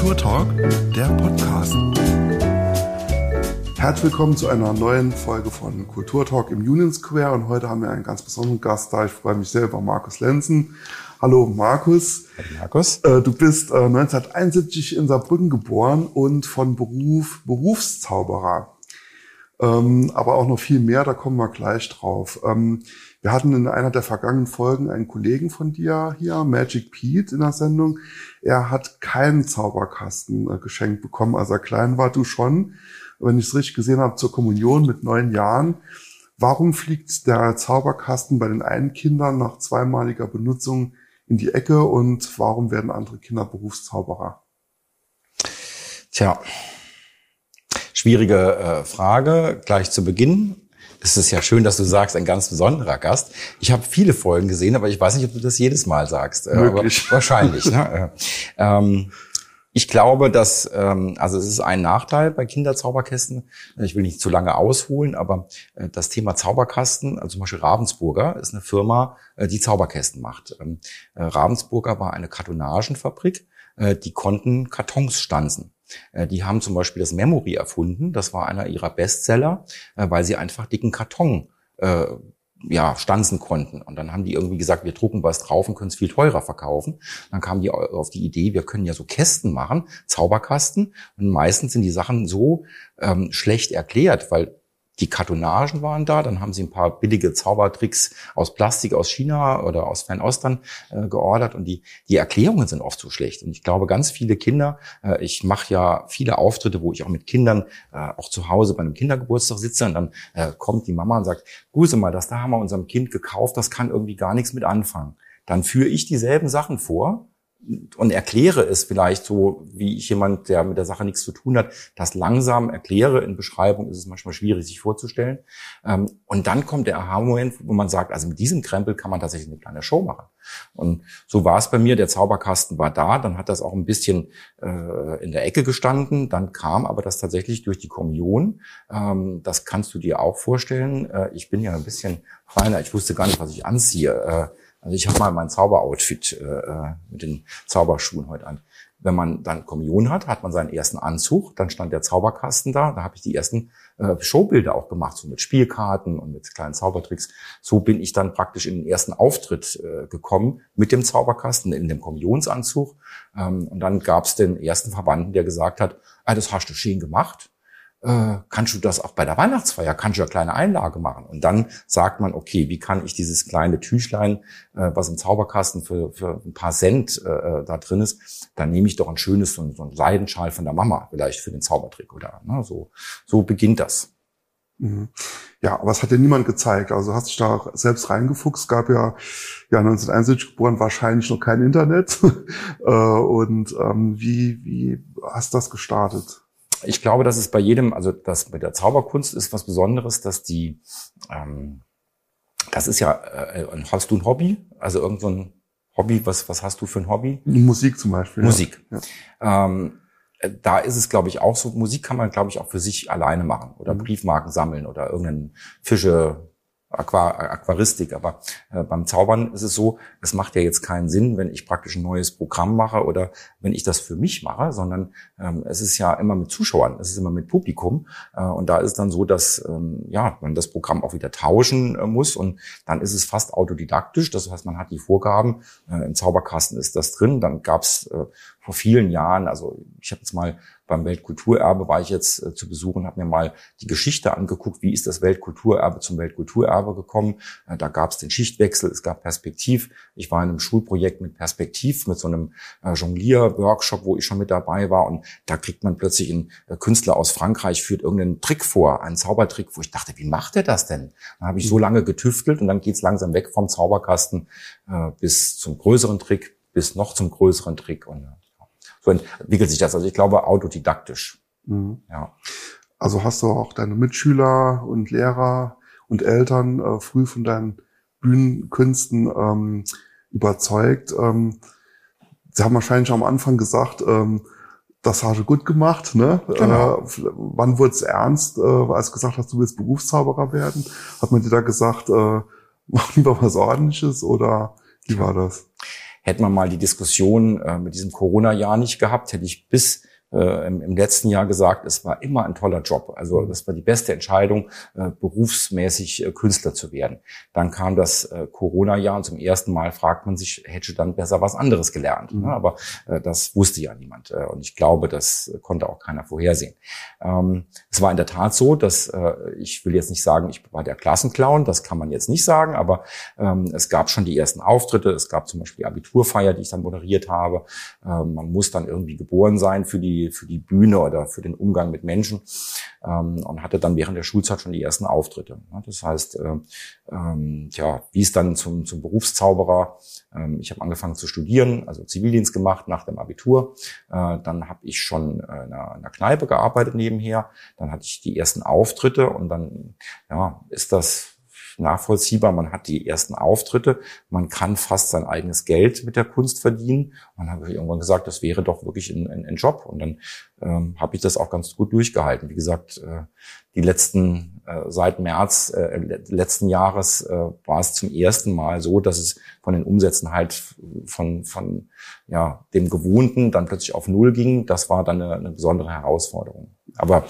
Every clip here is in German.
Kulturtalk, der Podcast. Herzlich willkommen zu einer neuen Folge von Kulturtalk im Union Square und heute haben wir einen ganz besonderen Gast da. Ich freue mich sehr über Markus Lenzen. Hallo Markus. Hallo Markus. Äh, du bist 1971 in Saarbrücken geboren und von Beruf Berufszauberer. Ähm, aber auch noch viel mehr, da kommen wir gleich drauf. Wir hatten in einer der vergangenen Folgen einen Kollegen von dir hier, Magic Pete, in der Sendung. Er hat keinen Zauberkasten äh, geschenkt bekommen, als er klein war. Du schon, wenn ich es richtig gesehen habe, zur Kommunion mit neun Jahren. Warum fliegt der Zauberkasten bei den einen Kindern nach zweimaliger Benutzung in die Ecke und warum werden andere Kinder Berufszauberer? Tja, schwierige äh, Frage gleich zu Beginn. Es ist ja schön, dass du sagst, ein ganz besonderer Gast. Ich habe viele Folgen gesehen, aber ich weiß nicht, ob du das jedes Mal sagst. Äh, Möglich. Aber wahrscheinlich. ne? ähm, ich glaube, dass, ähm, also es ist ein Nachteil bei Kinderzauberkästen. Ich will nicht zu lange ausholen, aber äh, das Thema Zauberkasten, also zum Beispiel Ravensburger, ist eine Firma, äh, die Zauberkästen macht. Ähm, äh, Ravensburger war eine Kartonagenfabrik, die konnten Kartons stanzen. Äh, die haben zum Beispiel das Memory erfunden. Das war einer ihrer Bestseller, äh, weil sie einfach dicken Karton äh, ja, stanzen konnten. Und dann haben die irgendwie gesagt, wir drucken was drauf und können es viel teurer verkaufen. Dann kamen die auf die Idee, wir können ja so Kästen machen, Zauberkasten. Und meistens sind die Sachen so ähm, schlecht erklärt, weil die Kartonagen waren da, dann haben sie ein paar billige Zaubertricks aus Plastik aus China oder aus Fernost dann äh, geordert und die, die Erklärungen sind oft so schlecht. Und ich glaube, ganz viele Kinder, äh, ich mache ja viele Auftritte, wo ich auch mit Kindern äh, auch zu Hause bei einem Kindergeburtstag sitze und dann äh, kommt die Mama und sagt, Guse mal, das da haben wir unserem Kind gekauft, das kann irgendwie gar nichts mit anfangen. Dann führe ich dieselben Sachen vor und erkläre es vielleicht so, wie ich jemand, der mit der Sache nichts zu tun hat, das langsam erkläre. In Beschreibung ist es manchmal schwierig, sich vorzustellen. Ähm, und dann kommt der Aha-Moment, wo man sagt, also mit diesem Krempel kann man tatsächlich eine kleine Show machen. Und so war es bei mir. Der Zauberkasten war da, dann hat das auch ein bisschen äh, in der Ecke gestanden. Dann kam aber das tatsächlich durch die Kommunion. Ähm, das kannst du dir auch vorstellen. Äh, ich bin ja ein bisschen feiner. Ich wusste gar nicht, was ich anziehe äh, also ich habe mal mein Zauberoutfit äh, äh, mit den Zauberschuhen heute an. Wenn man dann Kommunion hat, hat man seinen ersten Anzug, dann stand der Zauberkasten da, da habe ich die ersten äh, Showbilder auch gemacht, so mit Spielkarten und mit kleinen Zaubertricks. So bin ich dann praktisch in den ersten Auftritt äh, gekommen mit dem Zauberkasten in dem Kommunionsanzug. Ähm, und dann gab es den ersten Verbanden, der gesagt hat, ah, das hast du schön gemacht äh, kannst du das auch bei der Weihnachtsfeier, kannst du eine kleine Einlage machen. Und dann sagt man, okay, wie kann ich dieses kleine Tüchlein, äh, was im Zauberkasten für, für ein paar Cent äh, da drin ist, dann nehme ich doch ein schönes, so ein, so ein Seidenschal von der Mama, vielleicht für den Zaubertrick oder ne, so. So beginnt das. Mhm. Ja, aber es hat dir niemand gezeigt. Also hast dich da selbst reingefuchst. gab ja, ja 1971 geboren, wahrscheinlich noch kein Internet. Äh, und ähm, wie, wie hast das gestartet? Ich glaube, dass es bei jedem, also das bei der Zauberkunst ist was Besonderes, dass die, ähm, das ist ja, äh, hast du ein Hobby? Also irgend so ein Hobby, was, was hast du für ein Hobby? Musik zum Beispiel. Musik. Ja. Ähm, äh, da ist es, glaube ich, auch so, Musik kann man, glaube ich, auch für sich alleine machen oder mhm. Briefmarken sammeln oder irgendeinen Fische, Aqua Aquaristik. Aber äh, beim Zaubern ist es so, es macht ja jetzt keinen Sinn, wenn ich praktisch ein neues Programm mache oder wenn ich das für mich mache, sondern ähm, es ist ja immer mit Zuschauern, es ist immer mit Publikum. Äh, und da ist es dann so, dass ähm, ja, man das Programm auch wieder tauschen äh, muss und dann ist es fast autodidaktisch. Das heißt, man hat die Vorgaben, äh, im Zauberkasten ist das drin. Dann gab es äh, vor vielen Jahren, also ich habe jetzt mal beim Weltkulturerbe war ich jetzt äh, zu besuchen, habe mir mal die Geschichte angeguckt, wie ist das Weltkulturerbe zum Weltkulturerbe gekommen. Äh, da gab es den Schichtwechsel, es gab Perspektiv. Ich war in einem Schulprojekt mit Perspektiv, mit so einem äh, Jonglier-Workshop, wo ich schon mit dabei war. Und da kriegt man plötzlich einen Künstler aus Frankreich, führt irgendeinen Trick vor, einen Zaubertrick, wo ich dachte, wie macht er das denn? Dann habe ich so lange getüftelt und dann geht's langsam weg vom Zauberkasten bis zum größeren Trick, bis noch zum größeren Trick. Und so entwickelt sich das. Also ich glaube autodidaktisch. Mhm. Ja. Also hast du auch deine Mitschüler und Lehrer und Eltern äh, früh von deinen Bühnenkünsten ähm, überzeugt. Ähm, sie haben wahrscheinlich am Anfang gesagt, ähm, das hast du gut gemacht. Ne? Genau. Äh, wann wurde es ernst, äh, als du gesagt hast, du willst Berufszauberer werden? Hat man dir da gesagt, äh, mach lieber was Ordentliches oder wie war das? Hätte man mal die Diskussion äh, mit diesem Corona-Jahr nicht gehabt, hätte ich bis äh, im, im, letzten Jahr gesagt, es war immer ein toller Job. Also das war die beste Entscheidung, äh, berufsmäßig äh, Künstler zu werden. Dann kam das äh, Corona-Jahr und zum ersten Mal fragt man sich, hätte dann besser was anderes gelernt. Mhm. Ne? Aber äh, das wusste ja niemand. Äh, und ich glaube, das konnte auch keiner vorhersehen. Ähm, es war in der Tat so, dass äh, ich will jetzt nicht sagen, ich war der Klassenclown, das kann man jetzt nicht sagen, aber ähm, es gab schon die ersten Auftritte. Es gab zum Beispiel die Abiturfeier, die ich dann moderiert habe. Ähm, man muss dann irgendwie geboren sein für die für die Bühne oder für den Umgang mit Menschen ähm, und hatte dann während der Schulzeit schon die ersten Auftritte. Das heißt, äh, ähm, ja, wie es dann zum, zum Berufszauberer, ähm, ich habe angefangen zu studieren, also Zivildienst gemacht nach dem Abitur. Äh, dann habe ich schon äh, in, einer, in einer Kneipe gearbeitet nebenher. Dann hatte ich die ersten Auftritte und dann ja, ist das nachvollziehbar. Man hat die ersten Auftritte, man kann fast sein eigenes Geld mit der Kunst verdienen. Und dann habe ich irgendwann gesagt, das wäre doch wirklich ein, ein, ein Job. Und dann ähm, habe ich das auch ganz gut durchgehalten. Wie gesagt, äh, die letzten äh, seit März äh, letzten Jahres äh, war es zum ersten Mal so, dass es von den Umsätzen halt von von ja dem Gewohnten dann plötzlich auf Null ging. Das war dann eine, eine besondere Herausforderung. Aber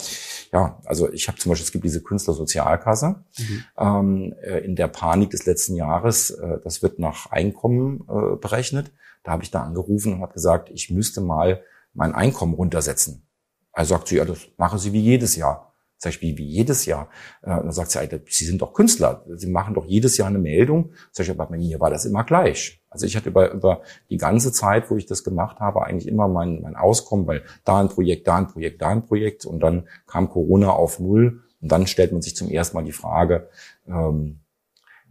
ja, also ich habe zum Beispiel, es gibt diese Künstlersozialkasse mhm. ähm, äh, in der Panik des letzten Jahres. Äh, das wird nach Einkommen äh, berechnet. Da habe ich da angerufen und habe gesagt, ich müsste mal mein Einkommen runtersetzen. Er sagt sie, ja, das machen Sie wie jedes Jahr. Sag ich, wie, wie jedes Jahr? Äh, dann sagt sie, Alter, Sie sind doch Künstler. Sie machen doch jedes Jahr eine Meldung. Sag ich, aber bei mir war das immer gleich. Also ich hatte über, über die ganze Zeit, wo ich das gemacht habe, eigentlich immer mein, mein Auskommen, weil da ein Projekt, da ein Projekt, da ein Projekt. Und dann kam Corona auf Null. Und dann stellt man sich zum ersten Mal die Frage, ähm,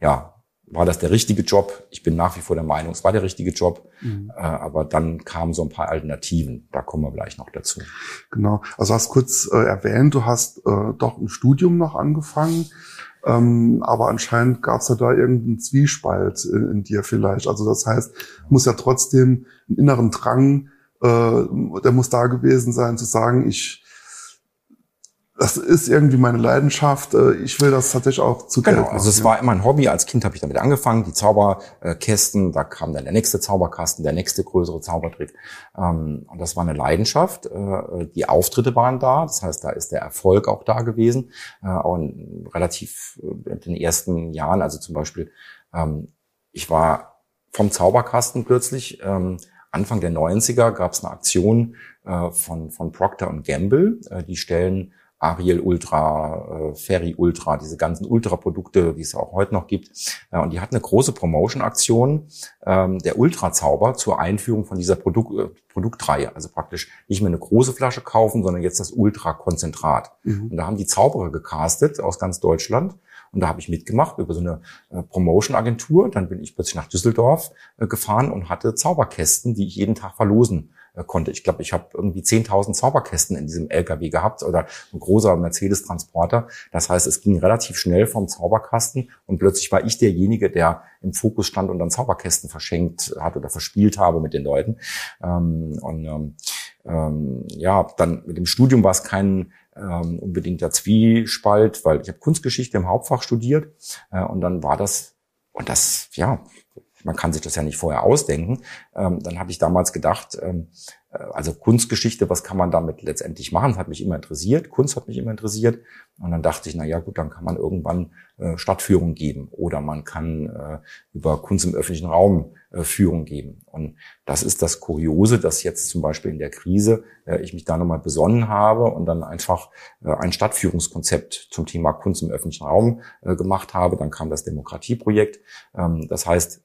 ja, war das der richtige Job? Ich bin nach wie vor der Meinung, es war der richtige Job. Mhm. Äh, aber dann kamen so ein paar Alternativen. Da kommen wir gleich noch dazu. Genau. Also hast kurz äh, erwähnt, du hast äh, doch ein Studium noch angefangen. Ähm, aber anscheinend gab es ja da irgendeinen Zwiespalt in, in, dir vielleicht. Also das heißt, muss ja trotzdem einen inneren Drang, äh, der muss da gewesen sein, zu sagen, ich das ist irgendwie meine Leidenschaft. Äh, ich will das tatsächlich auch zu Geld Genau, also es war immer ein Hobby. Als Kind habe ich damit angefangen, die Zauberkästen, da kam dann der nächste Zauberkasten, der nächste größere Zaubertrick. Ähm, und das war eine Leidenschaft. Äh, die Auftritte waren da, das heißt, da ist der Erfolg auch da gewesen. Äh, relativ in den ersten Jahren, also zum Beispiel, ähm, ich war vom Zauberkasten plötzlich, ähm, Anfang der 90er gab es eine Aktion von, von Procter Gamble. Die stellen Ariel Ultra, äh, Ferry Ultra, diese ganzen Ultra-Produkte, die es auch heute noch gibt. Äh, und die hat eine große Promotion-Aktion ähm, der Ultra-Zauber zur Einführung von dieser Produkt, äh, Produktreihe. Also praktisch nicht mehr eine große Flasche kaufen, sondern jetzt das Ultra-Konzentrat. Mhm. Und da haben die Zauberer gecastet aus ganz Deutschland. Und da habe ich mitgemacht über so eine äh, Promotion-Agentur. Dann bin ich plötzlich nach Düsseldorf äh, gefahren und hatte Zauberkästen, die ich jeden Tag verlosen konnte. Ich glaube, ich habe irgendwie 10.000 Zauberkästen in diesem LKW gehabt oder ein großer Mercedes-Transporter. Das heißt, es ging relativ schnell vom Zauberkasten und plötzlich war ich derjenige, der im Fokus stand und dann Zauberkästen verschenkt hat oder verspielt habe mit den Leuten. Ähm, und ähm, ähm, ja, dann mit dem Studium war es kein ähm, unbedingter Zwiespalt, weil ich habe Kunstgeschichte im Hauptfach studiert äh, und dann war das und das, ja, man kann sich das ja nicht vorher ausdenken. Ähm, dann habe ich damals gedacht, ähm, äh, also Kunstgeschichte, was kann man damit letztendlich machen? Das hat mich immer interessiert, Kunst hat mich immer interessiert. Und dann dachte ich, na ja, gut, dann kann man irgendwann äh, Stadtführung geben oder man kann äh, über Kunst im öffentlichen Raum äh, Führung geben. Und das ist das Kuriose, dass jetzt zum Beispiel in der Krise äh, ich mich da nochmal besonnen habe und dann einfach äh, ein Stadtführungskonzept zum Thema Kunst im öffentlichen Raum äh, gemacht habe. Dann kam das Demokratieprojekt. Ähm, das heißt,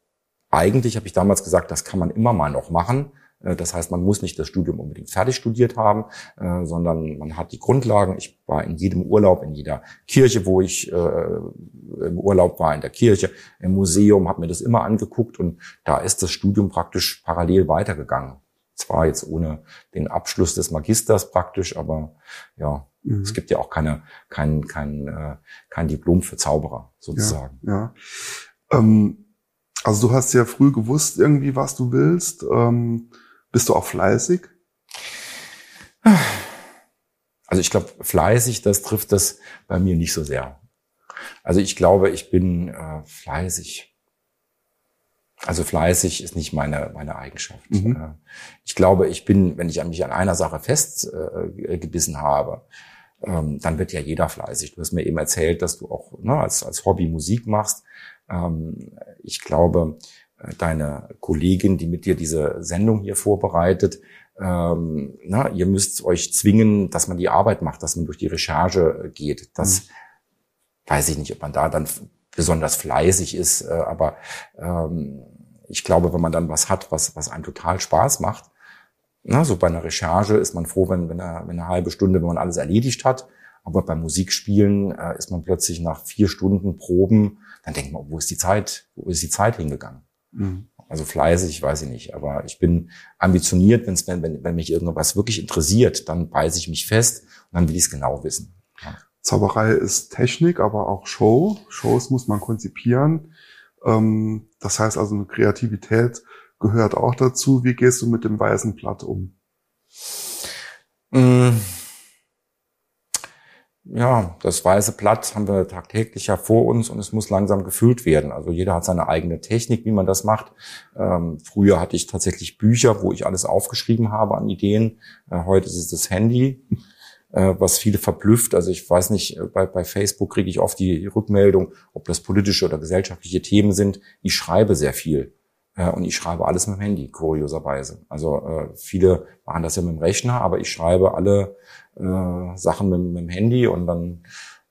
eigentlich habe ich damals gesagt, das kann man immer mal noch machen. Äh, das heißt, man muss nicht das Studium unbedingt fertig studiert haben, äh, sondern man hat die Grundlagen. Ich war in jedem Urlaub, in jeder Kirche, wo ich äh, im Urlaub war, in der Kirche, im Museum, habe mir das immer angeguckt und da ist das Studium praktisch parallel weitergegangen. Zwar jetzt ohne den Abschluss des Magisters praktisch, aber ja, mhm. es gibt ja auch keine, kein, kein, kein Diplom für Zauberer sozusagen. Ja, ja. Ähm also du hast ja früh gewusst irgendwie, was du willst. Ähm, bist du auch fleißig? Also ich glaube, fleißig, das trifft das bei mir nicht so sehr. Also ich glaube, ich bin äh, fleißig. Also fleißig ist nicht meine, meine Eigenschaft. Mhm. Ich glaube, ich bin, wenn ich mich an einer Sache festgebissen äh, habe, ähm, dann wird ja jeder fleißig. Du hast mir eben erzählt, dass du auch ne, als, als Hobby Musik machst. Ähm, ich glaube, äh, deine Kollegin, die mit dir diese Sendung hier vorbereitet, ähm, na, ihr müsst euch zwingen, dass man die Arbeit macht, dass man durch die Recherche geht. Das mhm. weiß ich nicht, ob man da dann besonders fleißig ist, äh, aber ähm, ich glaube, wenn man dann was hat, was, was einem total Spaß macht, na, so bei einer Recherche ist man froh, wenn, wenn, eine, wenn eine halbe Stunde, wenn man alles erledigt hat. Aber beim Musikspielen äh, ist man plötzlich nach vier Stunden Proben, dann denkt man, wo ist die Zeit, wo ist die Zeit hingegangen? Mhm. Also fleißig, weiß ich nicht. Aber ich bin ambitioniert, wenn's, wenn, wenn, wenn mich irgendwas wirklich interessiert, dann beiße ich mich fest und dann will ich es genau wissen. Ja. Zauberei ist Technik, aber auch Show. Shows muss man konzipieren. Ähm, das heißt also, eine Kreativität gehört auch dazu. Wie gehst du mit dem weißen Blatt um? Mm. Ja, das weiße Blatt haben wir tagtäglich ja vor uns und es muss langsam gefüllt werden. Also jeder hat seine eigene Technik, wie man das macht. Ähm, früher hatte ich tatsächlich Bücher, wo ich alles aufgeschrieben habe an Ideen. Äh, heute ist es das Handy äh, was viele verblüfft. Also ich weiß nicht, äh, bei, bei Facebook kriege ich oft die Rückmeldung, ob das politische oder gesellschaftliche Themen sind. Ich schreibe sehr viel. Äh, und ich schreibe alles mit dem Handy, kurioserweise. Also äh, viele machen das ja mit dem Rechner, aber ich schreibe alle äh, Sachen mit, mit dem Handy und dann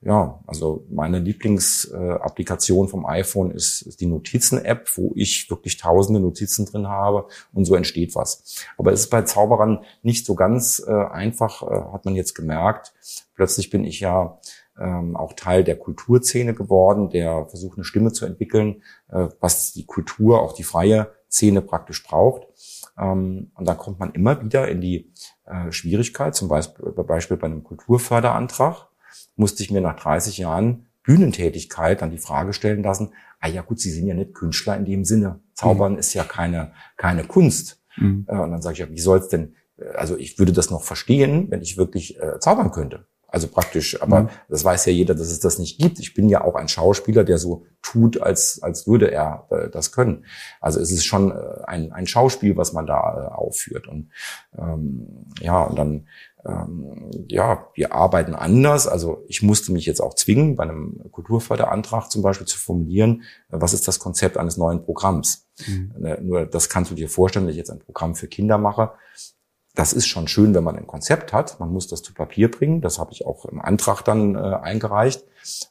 ja, also meine Lieblingsapplikation vom iPhone ist, ist die Notizen-App, wo ich wirklich tausende Notizen drin habe und so entsteht was. Aber es ist bei Zauberern nicht so ganz äh, einfach, äh, hat man jetzt gemerkt. Plötzlich bin ich ja ähm, auch Teil der Kulturszene geworden, der versucht, eine Stimme zu entwickeln, äh, was die Kultur, auch die freie Szene praktisch braucht. Ähm, und da kommt man immer wieder in die äh, Schwierigkeit, zum Beispiel, bei einem Kulturförderantrag musste ich mir nach 30 Jahren Bühnentätigkeit dann die Frage stellen lassen, ah ja gut, Sie sind ja nicht Künstler in dem Sinne. Zaubern mhm. ist ja keine, keine Kunst. Mhm. Äh, und dann sage ich ja, wie soll es denn, also ich würde das noch verstehen, wenn ich wirklich äh, zaubern könnte. Also praktisch, aber mhm. das weiß ja jeder, dass es das nicht gibt. Ich bin ja auch ein Schauspieler, der so tut, als, als würde er äh, das können. Also es ist schon äh, ein, ein Schauspiel, was man da äh, aufführt. Und ähm, ja, und dann ähm, ja, wir arbeiten anders. Also ich musste mich jetzt auch zwingen, bei einem Kulturförderantrag zum Beispiel zu formulieren, äh, was ist das Konzept eines neuen Programms. Mhm. Äh, nur das kannst du dir vorstellen, wenn ich jetzt ein Programm für Kinder mache. Das ist schon schön, wenn man ein Konzept hat. Man muss das zu Papier bringen. Das habe ich auch im Antrag dann äh, eingereicht.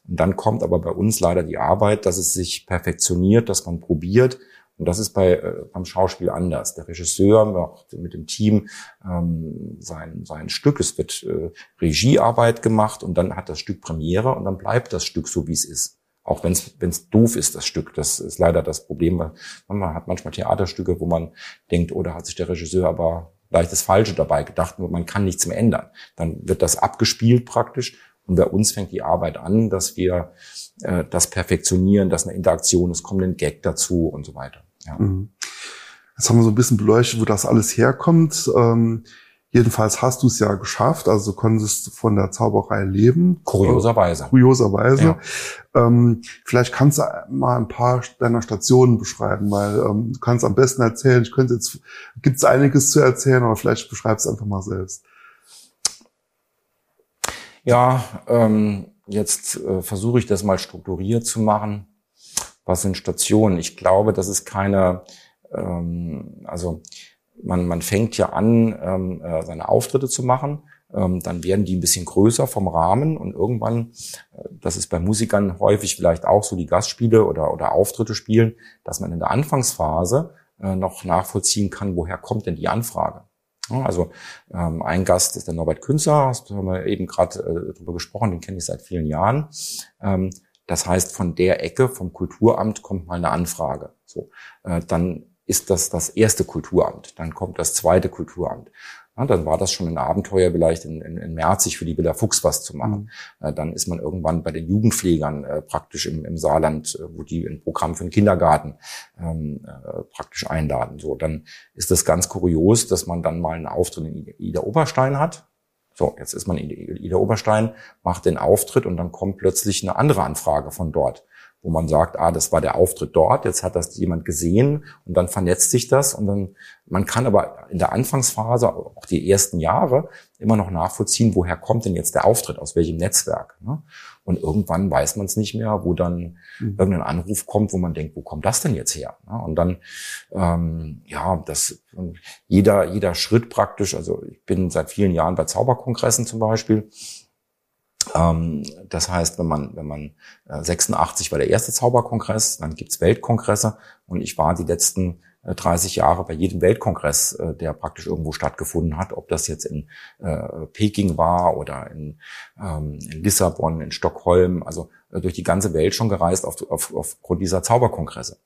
Und dann kommt aber bei uns leider die Arbeit, dass es sich perfektioniert, dass man probiert und das ist bei, äh, beim Schauspiel anders. Der Regisseur macht mit dem Team ähm, sein, sein Stück. Es wird äh, Regiearbeit gemacht und dann hat das Stück Premiere und dann bleibt das Stück so, wie es ist. Auch wenn es doof ist, das Stück. Das ist leider das Problem. Man hat manchmal Theaterstücke, wo man denkt, oder oh, hat sich der Regisseur aber leicht das Falsche dabei gedacht und man kann nichts mehr ändern. Dann wird das abgespielt praktisch und bei uns fängt die Arbeit an, dass wir äh, das perfektionieren, dass eine Interaktion ist, kommt ein Gag dazu und so weiter. Ja. Mhm. Jetzt haben wir so ein bisschen beleuchtet, wo das alles herkommt. Ähm, jedenfalls hast du es ja geschafft, also du konntest von der Zauberei leben. Kurioserweise. Kurioserweise. Ja. Ähm, vielleicht kannst du mal ein paar deiner Stationen beschreiben, weil ähm, du kannst am besten erzählen. Ich könnte jetzt, gibt es einiges zu erzählen, aber vielleicht beschreibst du einfach mal selbst. Ja, ähm, jetzt äh, versuche ich das mal strukturiert zu machen was sind Stationen? Ich glaube, das ist keine, ähm, also man, man fängt ja an, ähm, äh, seine Auftritte zu machen. Ähm, dann werden die ein bisschen größer vom Rahmen und irgendwann, äh, das ist bei Musikern häufig vielleicht auch so die Gastspiele oder, oder Auftritte spielen, dass man in der Anfangsphase äh, noch nachvollziehen kann, woher kommt denn die Anfrage. Also ähm, ein Gast ist der Norbert Künzer, hast haben wir eben gerade äh, darüber gesprochen, den kenne ich seit vielen Jahren. Ähm, das heißt, von der Ecke, vom Kulturamt kommt mal eine Anfrage. So, äh, dann ist das das erste Kulturamt, dann kommt das zweite Kulturamt. Ja, dann war das schon ein Abenteuer, vielleicht in, in, in Merzig für die Villa Fuchs was zu machen. Mhm. Äh, dann ist man irgendwann bei den Jugendpflegern äh, praktisch im, im Saarland, äh, wo die ein Programm für den Kindergarten ähm, äh, praktisch einladen. So, dann ist das ganz kurios, dass man dann mal einen Auftritt in Ida Oberstein hat. So, jetzt ist man in Ida Oberstein, macht den Auftritt und dann kommt plötzlich eine andere Anfrage von dort, wo man sagt, ah, das war der Auftritt dort, jetzt hat das jemand gesehen und dann vernetzt sich das und dann, man kann aber in der Anfangsphase, auch die ersten Jahre, immer noch nachvollziehen, woher kommt denn jetzt der Auftritt, aus welchem Netzwerk. Ne? Und irgendwann weiß man es nicht mehr, wo dann mhm. irgendein Anruf kommt, wo man denkt, wo kommt das denn jetzt her? Ne? Und dann, ähm, ja, das, jeder, jeder Schritt praktisch, also ich bin seit vielen Jahren bei Zauberkongressen zum Beispiel, das heißt, wenn man, wenn man 86 äh, war der erste Zauberkongress, dann gibt's Weltkongresse und ich war die letzten 30 äh, Jahre bei jedem Weltkongress, äh, der praktisch irgendwo stattgefunden hat, ob das jetzt in Peking war oder in, ähm, in Lissabon, in Stockholm, also durch die ganze Welt schon gereist auf, auf, aufgrund dieser Zauberkongresse.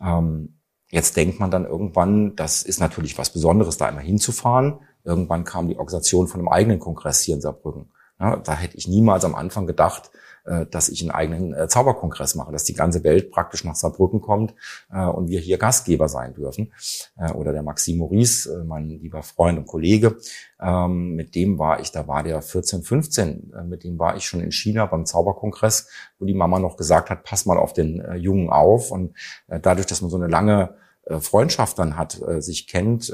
Ähm, jetzt denkt man dann irgendwann, das ist natürlich was Besonderes, da einmal hinzufahren. Irgendwann kam die Organisation von einem eigenen Kongress hier in Saarbrücken. Ja, da hätte ich niemals am Anfang gedacht, äh, dass ich einen eigenen äh, Zauberkongress mache, dass die ganze Welt praktisch nach Saarbrücken kommt äh, und wir hier Gastgeber sein dürfen. Oder der Maxim Maurice, mein lieber Freund und Kollege, ähm, mit dem war ich, da war der 14, 15, mit dem war ich schon in China beim Zauberkongress, wo die Mama noch gesagt hat, pass mal auf den Jungen auf. Und dadurch, dass man so eine lange Freundschaft dann hat, sich kennt,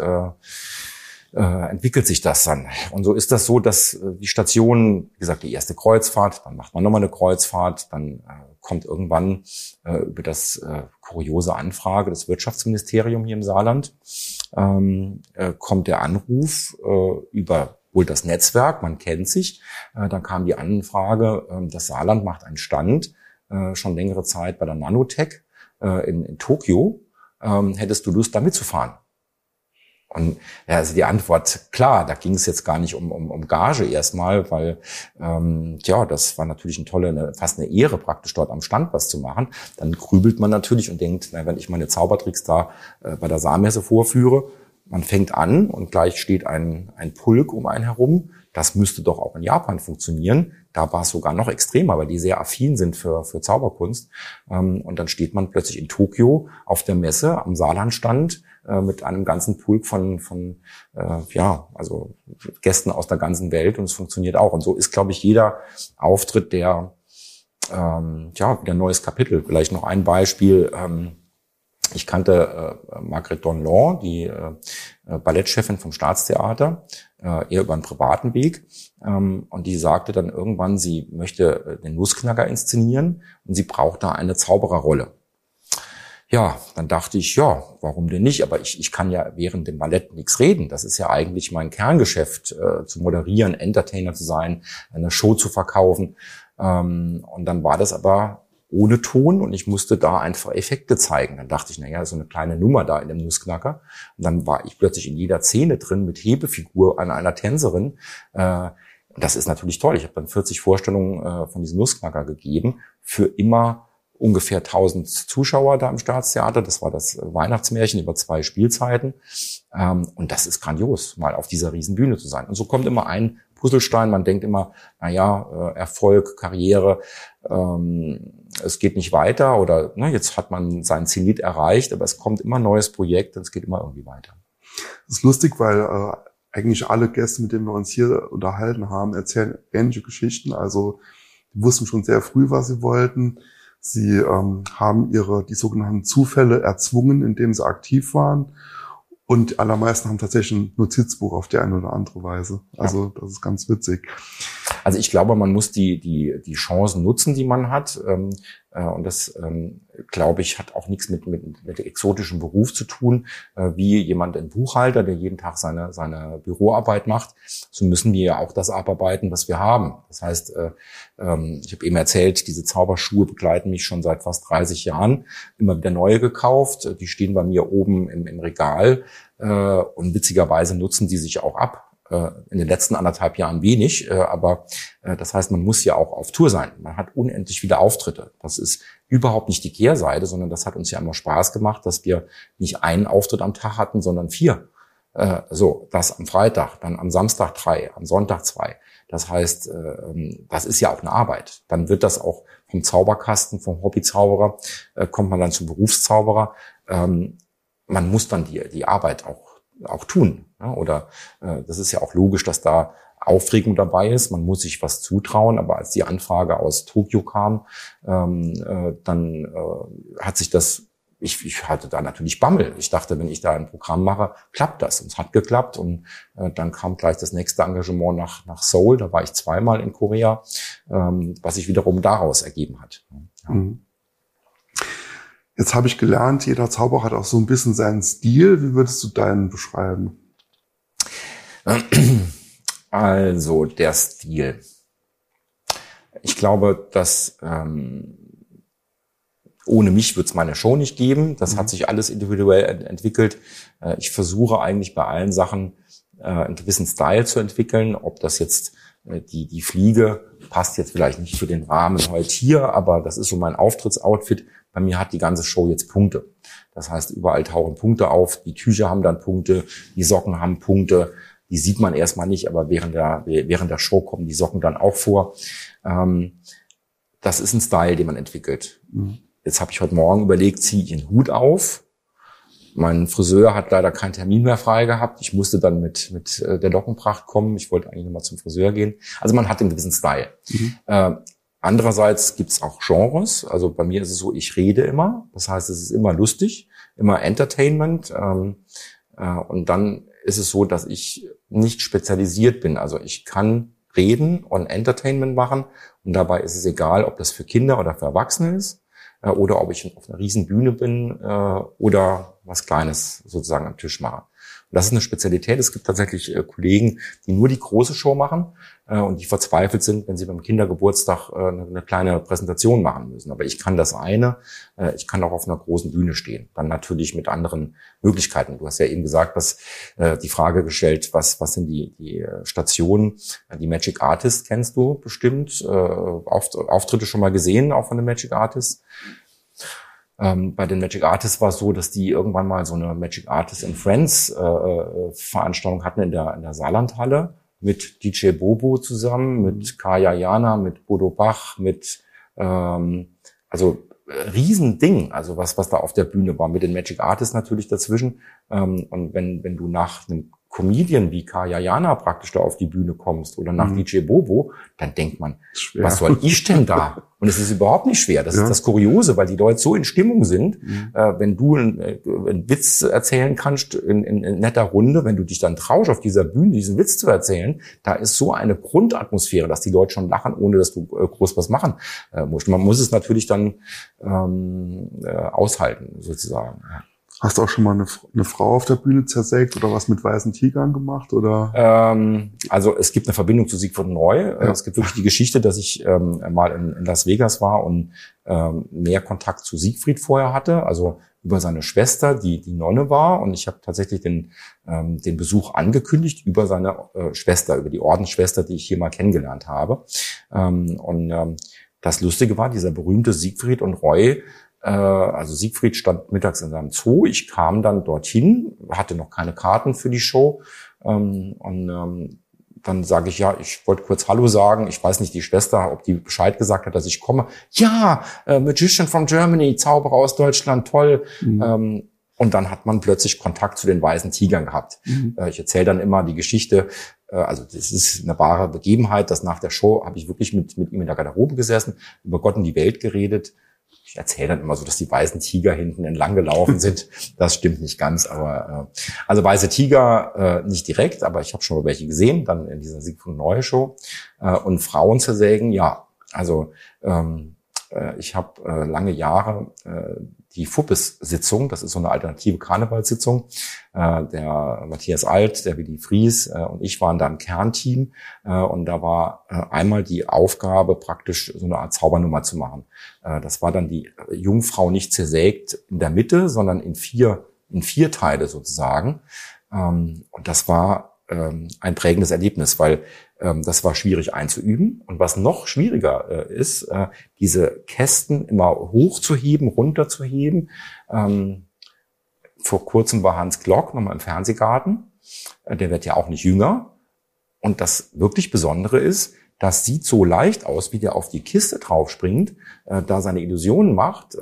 äh, entwickelt sich das dann. Und so ist das so, dass äh, die Station, wie gesagt, die erste Kreuzfahrt, dann macht man nochmal eine Kreuzfahrt, dann äh, kommt irgendwann über das kuriose Anfrage des Wirtschaftsministeriums hier im Saarland, ähm, äh, kommt der Anruf über wohl das Netzwerk, man kennt sich. Dann kam die Anfrage, äh, das Saarland macht einen Stand schon längere Zeit bei der Nanotech in, in Tokio. Ähm, hättest du Lust, da mitzufahren? Und ja, also die Antwort, klar, da ging es jetzt gar nicht um, um, um Gage erstmal, weil ähm, ja, das war natürlich eine tolle, eine, fast eine Ehre, praktisch dort am Stand was zu machen. Dann grübelt man natürlich und denkt, na, wenn ich meine Zaubertricks da äh, bei der Saarmesse vorführe, man fängt an und gleich steht ein, ein Pulk um einen herum. Das müsste doch auch in Japan funktionieren. Da war es sogar noch extremer, weil die sehr affin sind für, für Zauberkunst. Ähm, und dann steht man plötzlich in Tokio auf der Messe am Saarlandstand äh, mit einem ganzen Pulk von, von äh, ja, also Gästen aus der ganzen Welt und es funktioniert auch. Und so ist, glaube ich, jeder Auftritt der ähm, ja, wieder ein neues Kapitel. Vielleicht noch ein Beispiel. Ähm, ich kannte äh, Margrethe Donlon, die äh, äh, Ballettchefin vom Staatstheater, äh, eher über einen privaten Weg. Ähm, und die sagte dann irgendwann, sie möchte äh, den Nussknacker inszenieren und sie braucht da eine Zaubererrolle. Ja, dann dachte ich, ja, warum denn nicht? Aber ich, ich kann ja während dem Ballett nichts reden. Das ist ja eigentlich mein Kerngeschäft, äh, zu moderieren, Entertainer zu sein, eine Show zu verkaufen. Ähm, und dann war das aber ohne Ton und ich musste da einfach Effekte zeigen. Dann dachte ich, naja, so eine kleine Nummer da in dem Nussknacker. Und dann war ich plötzlich in jeder Szene drin mit Hebefigur an einer Tänzerin. Äh, das ist natürlich toll. Ich habe dann 40 Vorstellungen äh, von diesem Nussknacker gegeben für immer ungefähr 1000 Zuschauer da im Staatstheater. Das war das Weihnachtsmärchen über zwei Spielzeiten. Ähm, und das ist grandios, mal auf dieser Riesenbühne zu sein. Und so kommt immer ein Puzzlestein. Man denkt immer, na ja, äh, Erfolg, Karriere, ähm, es geht nicht weiter oder ne, jetzt hat man sein Zenit erreicht, aber es kommt immer neues Projekt und es geht immer irgendwie weiter. Das ist lustig, weil äh, eigentlich alle Gäste, mit denen wir uns hier unterhalten haben, erzählen ähnliche Geschichten. Also die wussten schon sehr früh, was sie wollten. Sie ähm, haben ihre die sogenannten Zufälle erzwungen, indem sie aktiv waren und die allermeisten haben tatsächlich ein Notizbuch auf die eine oder andere Weise. Also ja. das ist ganz witzig. Also ich glaube, man muss die, die, die Chancen nutzen, die man hat. Ähm, äh, und das, ähm, glaube ich, hat auch nichts mit, mit, mit exotischem Beruf zu tun, äh, wie jemand, ein Buchhalter, der jeden Tag seine, seine Büroarbeit macht. So müssen wir ja auch das abarbeiten, was wir haben. Das heißt, äh, ähm, ich habe eben erzählt, diese Zauberschuhe begleiten mich schon seit fast 30 Jahren. Immer wieder neue gekauft. Die stehen bei mir oben im, im Regal. Und witzigerweise nutzen die sich auch ab äh, in den letzten anderthalb Jahren wenig, äh, aber äh, das heißt, man muss ja auch auf Tour sein. Man hat unendlich viele Auftritte. Das ist überhaupt nicht die Kehrseite, sondern das hat uns ja immer Spaß gemacht, dass wir nicht einen Auftritt am Tag hatten, sondern vier. So, das am Freitag, dann am Samstag drei, am Sonntag zwei. Das heißt, ähm, das ist ja auch eine Arbeit. Dann wird das auch vom Zauberkasten, vom Hobbyzauberer, kommt man dann zum Berufszauberer. Ähm, man muss dann die, die Arbeit auch auch tun. Ja? Oder äh, das ist ja auch logisch, dass da Aufregung dabei ist. Man muss sich was zutrauen. Aber als die Anfrage aus Tokio kam, ähm, äh, dann äh, hat sich das ich, ich hatte da natürlich Bammel. Ich dachte, wenn ich da ein Programm mache, klappt das. Und es hat geklappt. Und äh, dann kam gleich das nächste Engagement nach, nach Seoul. Da war ich zweimal in Korea, ähm, was sich wiederum daraus ergeben hat. Ja. Mhm. Jetzt habe ich gelernt, jeder Zauberer hat auch so ein bisschen seinen Stil. Wie würdest du deinen beschreiben? Also der Stil. Ich glaube, dass ähm, ohne mich wird es meine Show nicht geben. Das mhm. hat sich alles individuell ent entwickelt. Äh, ich versuche eigentlich bei allen Sachen äh, einen gewissen Style zu entwickeln. Ob das jetzt äh, die, die Fliege passt jetzt vielleicht nicht für den Rahmen heute hier, aber das ist so mein Auftrittsoutfit. Bei mir hat die ganze Show jetzt Punkte. Das heißt, überall tauchen Punkte auf. Die Tücher haben dann Punkte, die Socken haben Punkte. Die sieht man erstmal nicht, aber während der, während der Show kommen die Socken dann auch vor. Ähm, das ist ein Style, den man entwickelt. Mhm. Jetzt habe ich heute Morgen überlegt, ziehe ich den Hut auf. Mein Friseur hat leider keinen Termin mehr frei gehabt. Ich musste dann mit, mit äh, der Lockenpracht kommen. Ich wollte eigentlich nochmal zum Friseur gehen. Also man hat einen gewissen Style. Mhm. Äh, andererseits gibt's auch Genres. Also bei mir ist es so, ich rede immer. Das heißt, es ist immer lustig, immer Entertainment. Ähm, äh, und dann ist es so, dass ich nicht spezialisiert bin. Also ich kann reden und Entertainment machen. Und dabei ist es egal, ob das für Kinder oder für Erwachsene ist äh, oder ob ich auf einer riesen Bühne bin äh, oder was Kleines sozusagen am Tisch mache. Und das ist eine Spezialität. Es gibt tatsächlich äh, Kollegen, die nur die große Show machen äh, und die verzweifelt sind, wenn sie beim Kindergeburtstag äh, eine, eine, kleine Präsentation machen müssen. Aber ich kann das eine, äh, ich kann auch auf einer großen Bühne stehen. Dann natürlich mit anderen Möglichkeiten. Du hast ja eben gesagt, dass äh, die Frage gestellt, was, was sind die, die äh, Stationen? Die Magic Artist kennst du bestimmt. Äh, Auftritte schon mal gesehen, auch von den Magic Artists. Ähm, bei den Magic Artists war es so, dass die irgendwann mal so eine Magic Artists and Friends äh, äh, Veranstaltung hatten in der, in der Saarlandhalle mit DJ Bobo zusammen, mit Kaya Jana, mit Bodo Bach, mit ähm, also äh, Riesending, also was, was da auf der Bühne war, mit den Magic Artists natürlich dazwischen. Ähm, und wenn, wenn du nach einem Comedian wie Kaya Jana praktisch da auf die Bühne kommst oder nach mhm. DJ Bobo, dann denkt man, was soll ich denn da? Und es ist überhaupt nicht schwer. Das ja. ist das Kuriose, weil die Leute so in Stimmung sind. Mhm. Äh, wenn du einen, äh, einen, Witz erzählen kannst in, in, in, netter Runde, wenn du dich dann traust, auf dieser Bühne diesen Witz zu erzählen, da ist so eine Grundatmosphäre, dass die Leute schon lachen, ohne dass du äh, groß was machen äh, musst. Man muss es natürlich dann ähm, äh, aushalten, sozusagen. Hast du auch schon mal eine, eine, Frau auf der Bühne zersägt oder was mit weißen Tigern gemacht? Oder? Ähm, also es gibt eine Verbindung zu Siegfried Neu. Ja. Es gibt wirklich die Geschichte, dass ich ähm, mal in, in, Las Vegas war und ähm, mehr Kontakt zu Siegfried vorher hatte, also über seine Schwester, die die Nonne war. Und ich habe tatsächlich den, ähm, den Besuch angekündigt über seine äh, Schwester, über die Ordensschwester, die ich hier mal kennengelernt habe. Ähm, und ähm, das Lustige war, dieser berühmte Siegfried und Roy also Siegfried stand mittags in seinem Zoo. Ich kam dann dorthin, hatte noch keine Karten für die Show. Ähm, und ähm, dann sage ich, ja, ich wollte kurz Hallo sagen. Ich weiß nicht, die Schwester, ob die Bescheid gesagt hat, dass ich komme. Ja, äh, Magician from Germany, Zauberer aus Deutschland, toll. Mhm. Ähm, und dann hat man plötzlich Kontakt zu den weißen Tigern gehabt. Mhm. Äh, ich erzähle dann immer die Geschichte, äh, also das ist eine wahre Begebenheit, dass nach der Show habe ich wirklich mit, mit ihm in der Garderobe gesessen, über Gott und die Welt geredet ich erzähle dann immer so, dass die weißen Tiger hinten entlang gelaufen sind. Das stimmt nicht ganz, aber äh, also weiße Tiger äh, nicht direkt, aber ich habe schon mal welche gesehen, dann in dieser Siegfried Neue Show. Äh, und Frauen zersägen, ja. Also ähm, äh, ich habe äh, lange Jahre äh, die Fuppes-Sitzung, das ist so eine alternative Karnevalssitzung. Äh, der Matthias Alt, der Willi Fries äh, und ich waren da im Kernteam äh, und da war äh, einmal die Aufgabe, praktisch so eine Art Zaubernummer zu machen. Äh, das war dann die Jungfrau nicht zersägt in der Mitte, sondern in vier, in vier Teile sozusagen. Ähm, und das war ähm, ein prägendes Erlebnis, weil ähm, das war schwierig einzuüben. Und was noch schwieriger äh, ist, äh, diese Kästen immer hochzuheben, runterzuheben. Ähm, vor kurzem war Hans Glock nochmal im Fernsehgarten. Äh, der wird ja auch nicht jünger. Und das wirklich Besondere ist, das sieht so leicht aus, wie der auf die Kiste draufspringt, da seine Illusionen macht.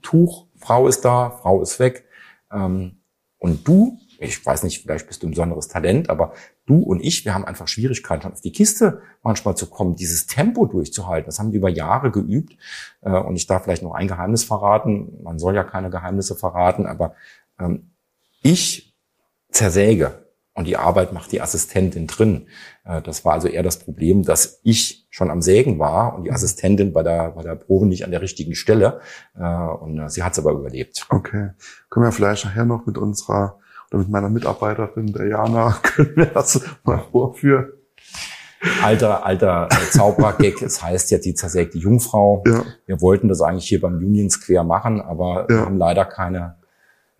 Tuch, Frau ist da, Frau ist weg. Und du ich weiß nicht, vielleicht bist du ein besonderes Talent, aber du und ich, wir haben einfach Schwierigkeiten, schon auf die Kiste manchmal zu kommen, dieses Tempo durchzuhalten. Das haben wir über Jahre geübt. Äh, und ich darf vielleicht noch ein Geheimnis verraten. Man soll ja keine Geheimnisse verraten, aber ähm, ich zersäge und die Arbeit macht die Assistentin drin. Äh, das war also eher das Problem, dass ich schon am Sägen war und die mhm. Assistentin bei der, bei der Probe nicht an der richtigen Stelle. Äh, und sie hat es aber überlebt. Okay. Können wir vielleicht nachher noch mit unserer oder mit meiner Mitarbeiterin, der Jana, können wir das mal vorführen. Alter, alter äh, Zauberer-Gag. es heißt jetzt die zersägte Jungfrau. Ja. Wir wollten das eigentlich hier beim Union Square machen, aber ja. wir haben leider keine.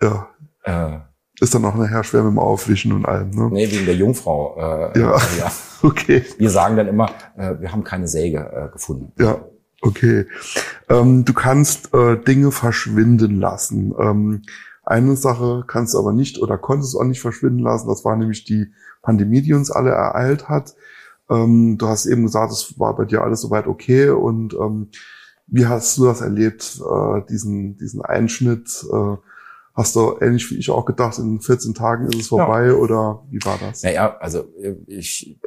Ja. Äh, ist dann auch nachher schwer mit dem Aufwischen und allem, ne? Nee, wegen der Jungfrau. Äh, ja. Äh, ja. okay. Wir sagen dann immer, äh, wir haben keine Säge äh, gefunden. Ja. Okay. Ähm, du kannst äh, Dinge verschwinden lassen. Ähm, eine Sache kannst du aber nicht oder konntest du auch nicht verschwinden lassen. Das war nämlich die Pandemie, die uns alle ereilt hat. Ähm, du hast eben gesagt, es war bei dir alles soweit okay. Und ähm, wie hast du das erlebt, äh, diesen, diesen Einschnitt? Äh, hast du ähnlich wie ich auch gedacht, in 14 Tagen ist es vorbei ja. oder wie war das? Naja, also ich,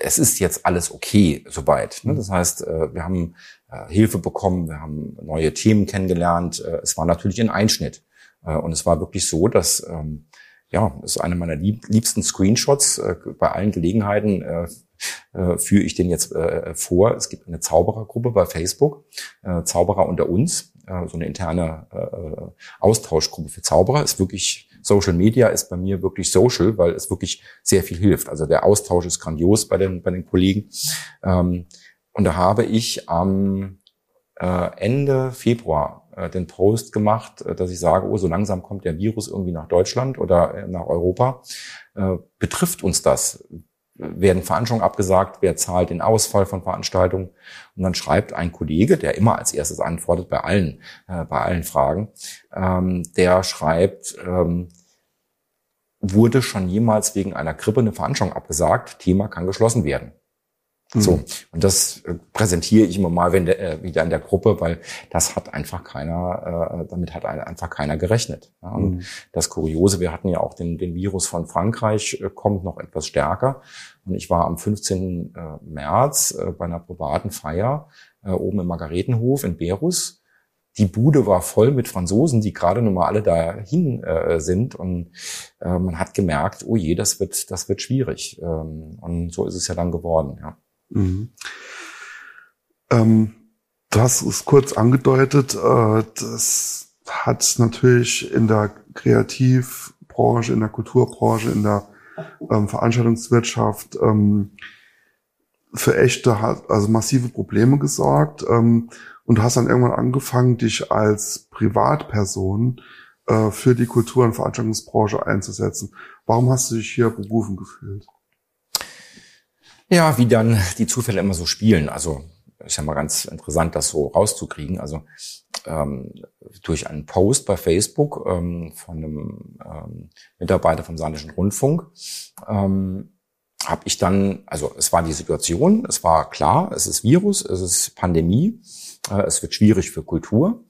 es ist jetzt alles okay soweit. Ne? Das heißt, äh, wir haben äh, Hilfe bekommen, wir haben neue Themen kennengelernt. Äh, es war natürlich ein Einschnitt. Äh, und es war wirklich so, dass ähm, ja, das ist eine meiner lieb liebsten Screenshots. Äh, bei allen Gelegenheiten äh, äh, führe ich den jetzt äh, vor. Es gibt eine Zauberergruppe bei Facebook, Zauberer unter uns, so eine interne Austauschgruppe für Zauberer. Ist wirklich Social Media ist bei mir wirklich social, weil es wirklich sehr viel hilft. Also der Austausch ist grandios bei den bei den Kollegen. Ähm, und da habe ich am Ende Februar äh, den Post gemacht, äh, dass ich sage, oh, so langsam kommt der Virus irgendwie nach Deutschland oder äh, nach Europa. Äh, betrifft uns das? Werden Veranstaltungen abgesagt? Wer zahlt den Ausfall von Veranstaltungen? Und dann schreibt ein Kollege, der immer als erstes antwortet bei allen, äh, bei allen Fragen, ähm, der schreibt, ähm, wurde schon jemals wegen einer Grippe eine Veranstaltung abgesagt? Thema kann geschlossen werden. So. Mhm. Und das äh, präsentiere ich immer mal wenn der, äh, wieder in der Gruppe, weil das hat einfach keiner, äh, damit hat einfach keiner gerechnet. Ja. Und mhm. das Kuriose, wir hatten ja auch den, den Virus von Frankreich, äh, kommt noch etwas stärker. Und ich war am 15. Äh, März äh, bei einer privaten Feier äh, oben im Margaretenhof in Berus. Die Bude war voll mit Franzosen, die gerade nun mal alle dahin äh, sind. Und äh, man hat gemerkt, oh je, das wird, das wird schwierig. Ähm, und so ist es ja dann geworden, ja. Mhm. Ähm, hast es kurz angedeutet, äh, das hat natürlich in der Kreativbranche, in der Kulturbranche, in der ähm, Veranstaltungswirtschaft ähm, für echte, also massive Probleme gesorgt. Ähm, und hast dann irgendwann angefangen, dich als Privatperson äh, für die Kultur- und Veranstaltungsbranche einzusetzen. Warum hast du dich hier berufen gefühlt? Ja, wie dann die Zufälle immer so spielen. Also ist ja mal ganz interessant, das so rauszukriegen. Also ähm, durch einen Post bei Facebook ähm, von einem ähm, Mitarbeiter vom Saarländischen Rundfunk ähm, habe ich dann, also es war die Situation, es war klar, es ist Virus, es ist Pandemie, äh, es wird schwierig für Kultur.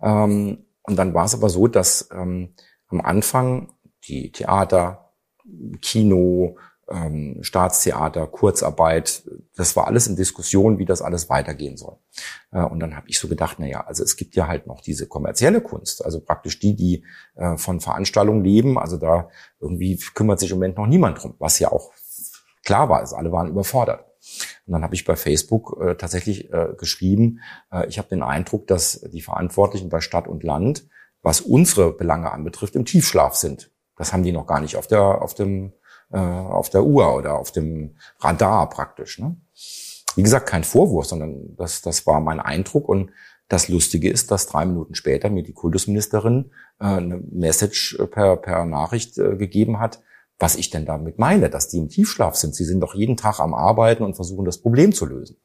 Ähm, und dann war es aber so, dass ähm, am Anfang die Theater, Kino, ähm, Staatstheater, Kurzarbeit, das war alles in Diskussion, wie das alles weitergehen soll. Äh, und dann habe ich so gedacht, na ja, also es gibt ja halt noch diese kommerzielle Kunst, also praktisch die, die äh, von Veranstaltungen leben. Also da irgendwie kümmert sich im Moment noch niemand drum, was ja auch klar war, also alle waren überfordert. Und dann habe ich bei Facebook äh, tatsächlich äh, geschrieben, äh, ich habe den Eindruck, dass die Verantwortlichen bei Stadt und Land, was unsere Belange anbetrifft, im Tiefschlaf sind. Das haben die noch gar nicht auf der auf dem äh, auf der Uhr oder auf dem Radar praktisch. Ne? Wie gesagt, kein Vorwurf, sondern das, das war mein Eindruck. Und das Lustige ist, dass drei Minuten später mir die Kultusministerin äh, eine Message per, per Nachricht äh, gegeben hat, was ich denn damit meine, dass die im Tiefschlaf sind. Sie sind doch jeden Tag am Arbeiten und versuchen, das Problem zu lösen.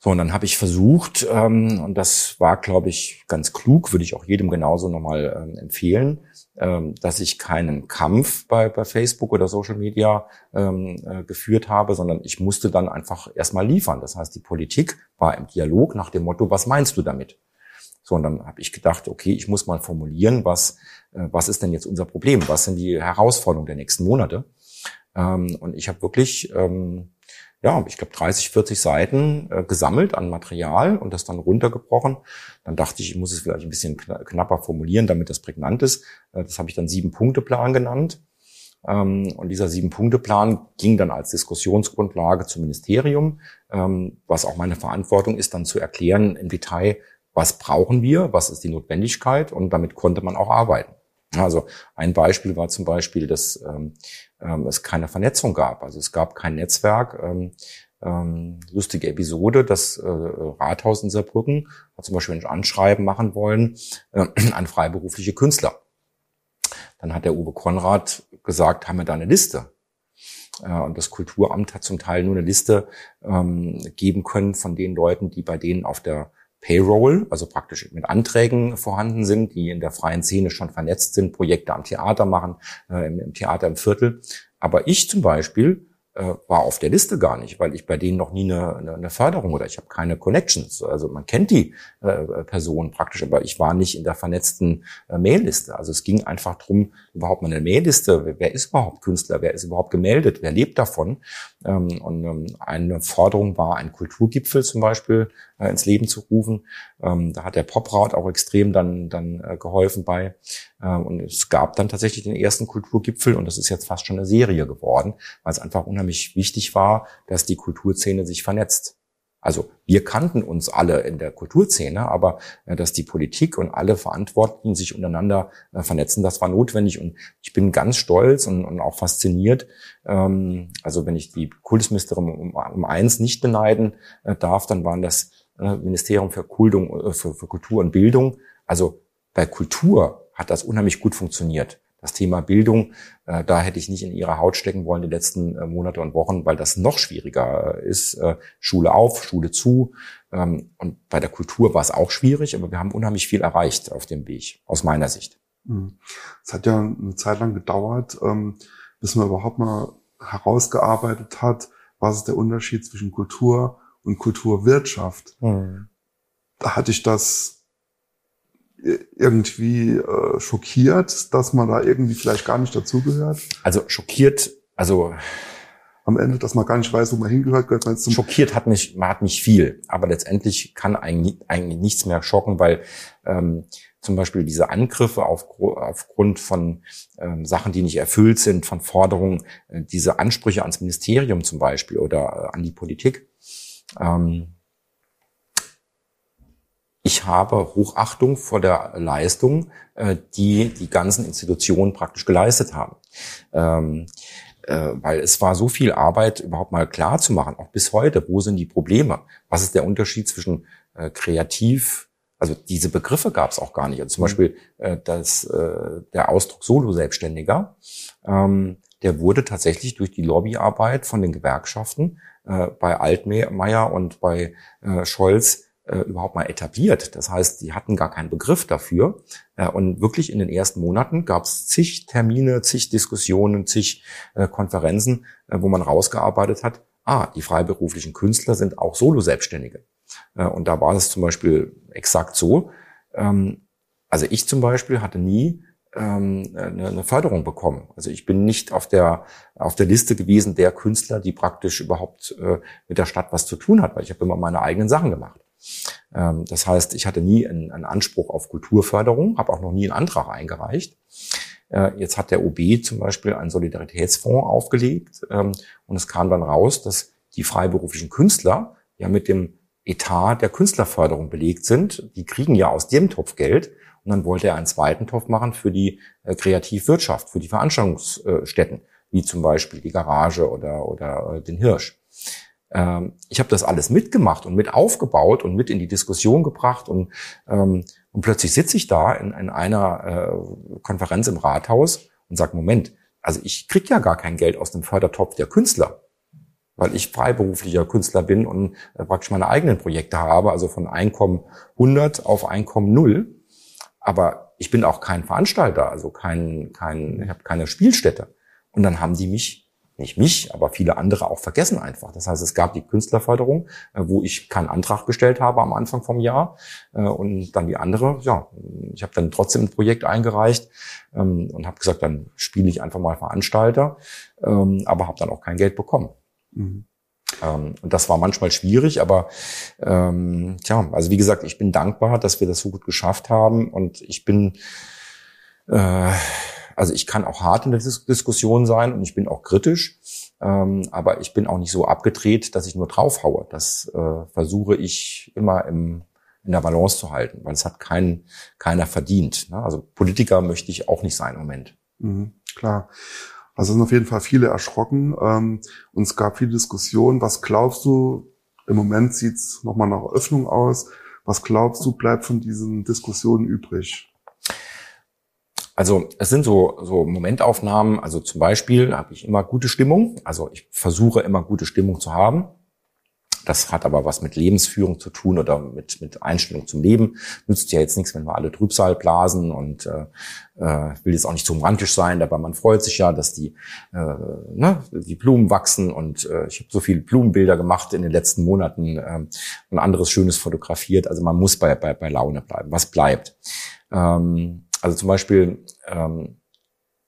So, und dann habe ich versucht, ähm, und das war, glaube ich, ganz klug, würde ich auch jedem genauso nochmal ähm, empfehlen, dass ich keinen Kampf bei, bei Facebook oder Social Media ähm, äh, geführt habe, sondern ich musste dann einfach erstmal liefern. Das heißt, die Politik war im Dialog nach dem Motto, was meinst du damit? So, und habe ich gedacht, okay, ich muss mal formulieren, was äh, was ist denn jetzt unser Problem? Was sind die Herausforderungen der nächsten Monate? Ähm, und ich habe wirklich, ähm, ja, ich glaube 30, 40 Seiten äh, gesammelt an Material und das dann runtergebrochen. Dann dachte ich, ich muss es vielleicht ein bisschen knapper formulieren, damit das prägnant ist. Äh, das habe ich dann Sieben-Punkte-Plan genannt. Ähm, und dieser Sieben-Punkte-Plan ging dann als Diskussionsgrundlage zum Ministerium, ähm, was auch meine Verantwortung ist, dann zu erklären im Detail, was brauchen wir, was ist die Notwendigkeit und damit konnte man auch arbeiten. Also ein Beispiel war zum Beispiel, dass ähm, ähm, es keine Vernetzung gab. Also es gab kein Netzwerk. Ähm, ähm, lustige Episode, das äh, Rathaus in Saarbrücken hat zum Beispiel ein Anschreiben machen wollen äh, an freiberufliche Künstler. Dann hat der Uwe Konrad gesagt, haben wir da eine Liste? Äh, und das Kulturamt hat zum Teil nur eine Liste ähm, geben können von den Leuten, die bei denen auf der Payroll, also praktisch mit Anträgen vorhanden sind, die in der freien Szene schon vernetzt sind, Projekte am Theater machen, äh, im, im Theater im Viertel. Aber ich zum Beispiel äh, war auf der Liste gar nicht, weil ich bei denen noch nie eine, eine, eine Förderung oder ich habe keine Connections. Also man kennt die äh, Personen praktisch, aber ich war nicht in der vernetzten äh, Mailliste. Also es ging einfach drum, überhaupt mal eine Mailliste, wer, ist überhaupt Künstler, wer ist überhaupt gemeldet, wer lebt davon. Ähm, und ähm, eine Forderung war, ein Kulturgipfel zum Beispiel äh, ins Leben zu rufen. Ähm, da hat der Popraut auch extrem dann, dann äh, geholfen bei. Äh, und es gab dann tatsächlich den ersten Kulturgipfel und das ist jetzt fast schon eine Serie geworden, weil es einfach unheimlich wichtig war, dass die Kulturszene sich vernetzt. Also wir kannten uns alle in der Kulturszene, aber äh, dass die Politik und alle Verantwortlichen sich untereinander äh, vernetzen, das war notwendig. Und ich bin ganz stolz und, und auch fasziniert. Ähm, also wenn ich die Kultusministerin um, um eins nicht beneiden äh, darf, dann waren das Ministerium für, für Kultur und Bildung. Also bei Kultur hat das unheimlich gut funktioniert. Das Thema Bildung, äh, da hätte ich nicht in ihre Haut stecken wollen die letzten äh, Monate und Wochen, weil das noch schwieriger äh, ist. Schule auf, Schule zu. Ähm, und bei der Kultur war es auch schwierig, aber wir haben unheimlich viel erreicht auf dem Weg, aus meiner Sicht. Mhm. Es hat ja eine Zeit lang gedauert, ähm, bis man überhaupt mal herausgearbeitet hat, was ist der Unterschied zwischen Kultur und Kulturwirtschaft. Mhm. Da hatte ich das irgendwie äh, schockiert, dass man da irgendwie vielleicht gar nicht dazugehört? Also schockiert, also am Ende, dass man gar nicht weiß, wo man hingehört, gehört man zum Schockiert hat mich, man hat nicht viel, aber letztendlich kann eigentlich, eigentlich nichts mehr schocken, weil ähm, zum Beispiel diese Angriffe auf, aufgrund von ähm, Sachen, die nicht erfüllt sind, von Forderungen, äh, diese Ansprüche ans Ministerium zum Beispiel oder äh, an die Politik, ähm, ich habe Hochachtung vor der Leistung, äh, die die ganzen Institutionen praktisch geleistet haben. Ähm, äh, weil es war so viel Arbeit, überhaupt mal klar zu machen, auch bis heute, wo sind die Probleme? Was ist der Unterschied zwischen äh, kreativ, also diese Begriffe gab es auch gar nicht. Also zum mhm. Beispiel äh, das, äh, der Ausdruck Solo-Selbstständiger, ähm, der wurde tatsächlich durch die Lobbyarbeit von den Gewerkschaften äh, bei Altmaier und bei äh, Scholz äh, überhaupt mal etabliert. Das heißt, die hatten gar keinen Begriff dafür. Äh, und wirklich in den ersten Monaten gab es zig Termine, zig Diskussionen, zig äh, Konferenzen, äh, wo man rausgearbeitet hat, ah, die freiberuflichen Künstler sind auch Solo-Selbstständige. Äh, und da war es zum Beispiel exakt so. Ähm, also ich zum Beispiel hatte nie ähm, eine, Förderung bekommen. Also ich bin nicht auf der auf der Liste gewesen der Künstler, die praktisch überhaupt äh, mit der Stadt was zu tun hat, weil ich habe immer meine eigenen Sachen gemacht. Ähm, das heißt, ich hatte nie einen, einen Anspruch auf Kulturförderung, habe auch noch nie einen Antrag eingereicht. Äh, jetzt hat der OB zum Beispiel einen Solidaritätsfonds aufgelegt ähm, und es kam dann raus, dass die freiberuflichen Künstler ja mit dem Etat der Künstlerförderung belegt sind. Die kriegen ja aus dem Topf Geld. Und dann wollte er einen zweiten Topf machen für die äh, Kreativwirtschaft, für die Veranstaltungsstätten, wie zum Beispiel die Garage oder, oder äh, den Hirsch. Ähm, ich habe das alles mitgemacht und mit aufgebaut und mit in die Diskussion gebracht und, ähm, und plötzlich sitze ich da in, in einer äh, Konferenz im Rathaus und sage, Moment, also ich krieg ja gar kein Geld aus dem Fördertopf der Künstler, weil ich freiberuflicher Künstler bin und äh, praktisch meine eigenen Projekte habe, also von Einkommen 100 auf Einkommen 0. Aber ich bin auch kein Veranstalter, also kein, kein, ich habe keine Spielstätte. Und dann haben die mich nicht mich, aber viele andere auch vergessen einfach. Das heißt, es gab die Künstlerförderung, äh, wo ich keinen Antrag gestellt habe am Anfang vom Jahr. Äh, und dann die andere, ja, ich habe dann trotzdem ein Projekt eingereicht ähm, und habe gesagt, dann spiele ich einfach mal Veranstalter, ähm, aber habe dann auch kein Geld bekommen. Mhm. Ähm, und das war manchmal schwierig, aber ähm, tja, also wie gesagt, ich bin dankbar, dass wir das so gut geschafft haben und ich bin äh, also ich kann auch hart in der Dis Diskussion sein und ich bin auch kritisch, ähm, aber ich bin auch nicht so abgedreht, dass ich nur draufhaue. Das äh, versuche ich immer im, in der Balance zu halten, weil es hat kein, keiner verdient. Ne? Also Politiker möchte ich auch nicht sein im Moment. Mhm, klar. Also sind auf jeden Fall viele erschrocken ähm, und es gab viele Diskussionen. Was glaubst du, im Moment sieht's nochmal nach Öffnung aus. Was glaubst du, bleibt von diesen Diskussionen übrig? Also es sind so, so Momentaufnahmen. Also zum Beispiel habe ich immer gute Stimmung. Also ich versuche immer gute Stimmung zu haben. Das hat aber was mit Lebensführung zu tun oder mit, mit Einstellung zum Leben. Nützt ja jetzt nichts, wenn wir alle Trübsal blasen und äh, äh, will jetzt auch nicht zu romantisch sein, aber man freut sich ja, dass die, äh, ne, die Blumen wachsen und äh, ich habe so viele Blumenbilder gemacht in den letzten Monaten äh, und anderes Schönes fotografiert. Also man muss bei, bei, bei Laune bleiben. Was bleibt? Ähm, also zum Beispiel, ähm,